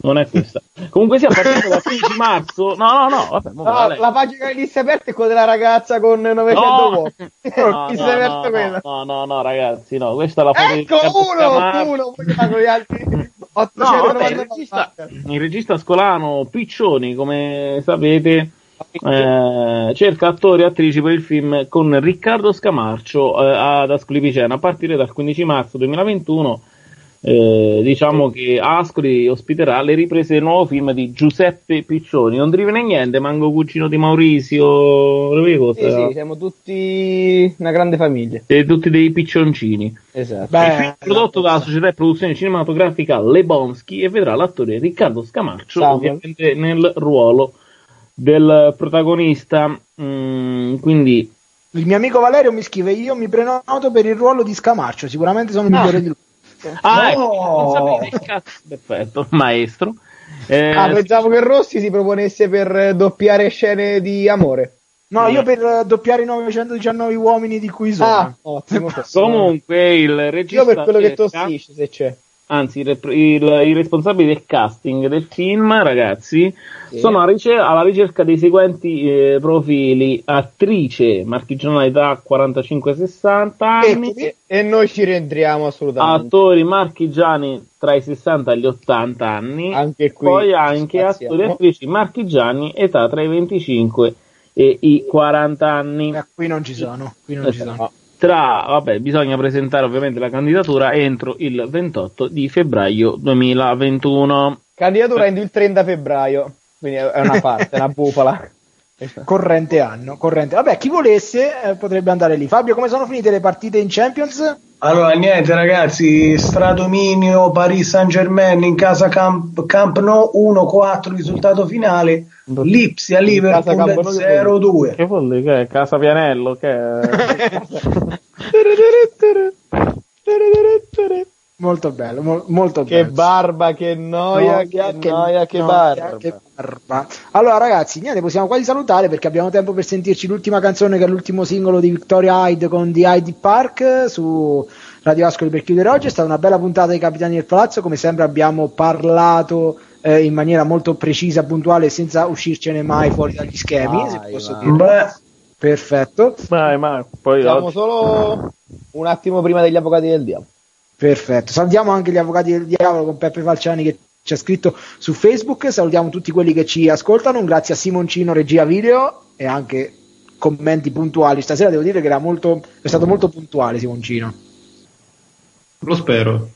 non è questa. Comunque sia partendo dal 15 marzo. No, no, no, vabbè, No, vale. la pagina lì si è aperta è quella della ragazza con 900 No! No, no, no, no, no, ragazzi, no, questa è la foto di Ecco Riccardo uno, uno, vogliamo gli altri No, 899. vabbè, il regista, il regista scolano Piccioni, come sapete, eh, cerca attori e attrici per il film con Riccardo Scamarcio eh, ad Ascoli Piceno a partire dal 15 marzo 2021. Eh, diciamo che Ascoli ospiterà le riprese del nuovo film di Giuseppe Piccioni. Non drive né niente, manco cugino di Maurizio. Sì, sì, siamo tutti una grande famiglia. E tutti dei piccioncini. Esatto. il film è prodotto dalla società di produzione cinematografica Lebonsky e vedrà l'attore Riccardo Scamarcio Samuel. ovviamente nel ruolo del protagonista. Mm, quindi Il mio amico Valerio mi scrive: Io mi prenoto per il ruolo di Scamarcio, sicuramente sono migliore di lui. Ah, ecco, No. cazzo. Perfetto, maestro. Eh, Ah, pensavo che Rossi si proponesse per doppiare scene di amore. No, io per doppiare i 919 uomini di cui sono. Ah, ottimo. comunque il regista Io per quello che cerca- tossisce, se c'è. Anzi il, il- i responsabili del casting del film, ragazzi, Sì. sono alla, ricer- alla ricerca dei seguenti eh, profili: attrice, marchigianalità 45-60 anni, E, e noi ci rientriamo assolutamente. attori marchigiani tra i 60 e gli 80 anni, Anche qui poi anche spaziamo. attori e attrici marchigiani età tra i 25 e i 40 anni. Eh, qui non ci sono. Qui non ci sono. Tra, vabbè, bisogna presentare ovviamente la candidatura entro il 28 di febbraio 2021. Candidatura entro il 30 febbraio. Quindi è una parte, è una bufala. Corrente anno, corrente. Vabbè, chi volesse eh, potrebbe andare lì. Fabio, come sono finite le partite in Champions? Allora, niente ragazzi, stradominio Paris Saint Germain in casa Camp, Camp Nou 1-4 risultato finale, Lipsia Liverpool 0-2. Che vuol dire? Che è? Casa Pianello? Che è... Molto bello, mo- molto Che bello. barba, che noia, che, noia, che noia, barba. che barba. Allora, ragazzi, niente, possiamo quasi salutare perché abbiamo tempo per sentirci l'ultima canzone che è l'ultimo singolo di Victoria Hyde con The Hyde Park su Radio Ascoli per chiudere oggi. È stata una bella puntata dei Capitani del Palazzo. Come sempre abbiamo parlato eh, in maniera molto precisa, puntuale, senza uscircene mai fuori dagli schemi. se Vai, posso vai. dirlo. Beh, Perfetto. Vai, ma poi Siamo oggi- solo un attimo prima degli avvocati del diavolo. Perfetto, salutiamo anche gli avvocati del diavolo con Peppe Falciani che ci ha scritto su Facebook, salutiamo tutti quelli che ci ascoltano, un grazie a Simoncino regia video e anche commenti puntuali, stasera devo dire che era molto, è stato molto puntuale Simoncino. Lo spero.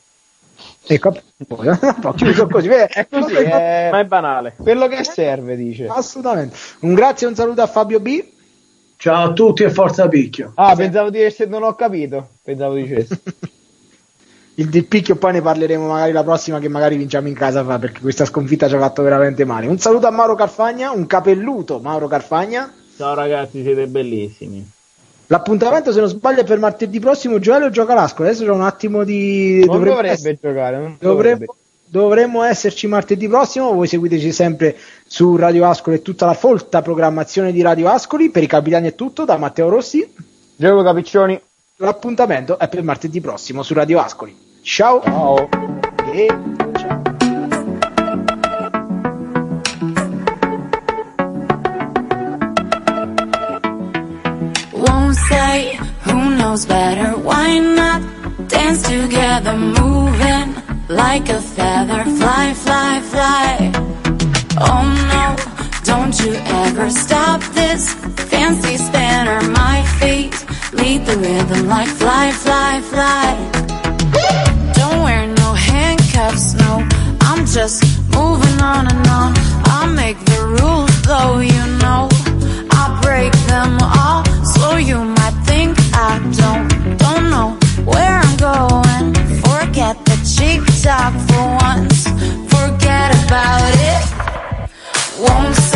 Ecco, poi, chiuso così? È così, è Ma è banale. quello che serve, dice. assolutamente. Un grazie e un saluto a Fabio B. ciao a tutti e forza picchio. Ah, pensavo di essere, non ho capito. Pensavo dicessi. Il del picchio poi ne parleremo magari la prossima che magari vinciamo in casa fa, perché questa sconfitta ci ha fatto veramente male. Un saluto a Mauro Carfagna, un capelluto Mauro Carfagna. Ciao ragazzi, siete bellissimi. L'appuntamento, se non sbaglio, è per martedì prossimo. Gioele gioca l'Ascoli. Adesso c'è un attimo di. Non dovrebbe, essere- giocare. non dovremmo, dovrebbe. dovremmo esserci martedì prossimo. Voi seguiteci sempre su Radio Ascoli e tutta la folta programmazione di Radio Ascoli. Per i capitani è tutto. Da Matteo Rossi. Gioco Capiccioni. L'appuntamento è per martedì prossimo su Radio Ascoli. Ciao. Ciao. E. Won't say who knows better. Why not dance together, moving like a feather? Fly, fly, fly. Oh no, don't you ever stop this fancy spanner. My feet lead the rhythm like fly, fly, fly no I'm just moving on and on. I make the rules though, you know. I break them all So you might think I don't Don't know where I'm going. Forget the cheek talk for once. Forget about it. Won't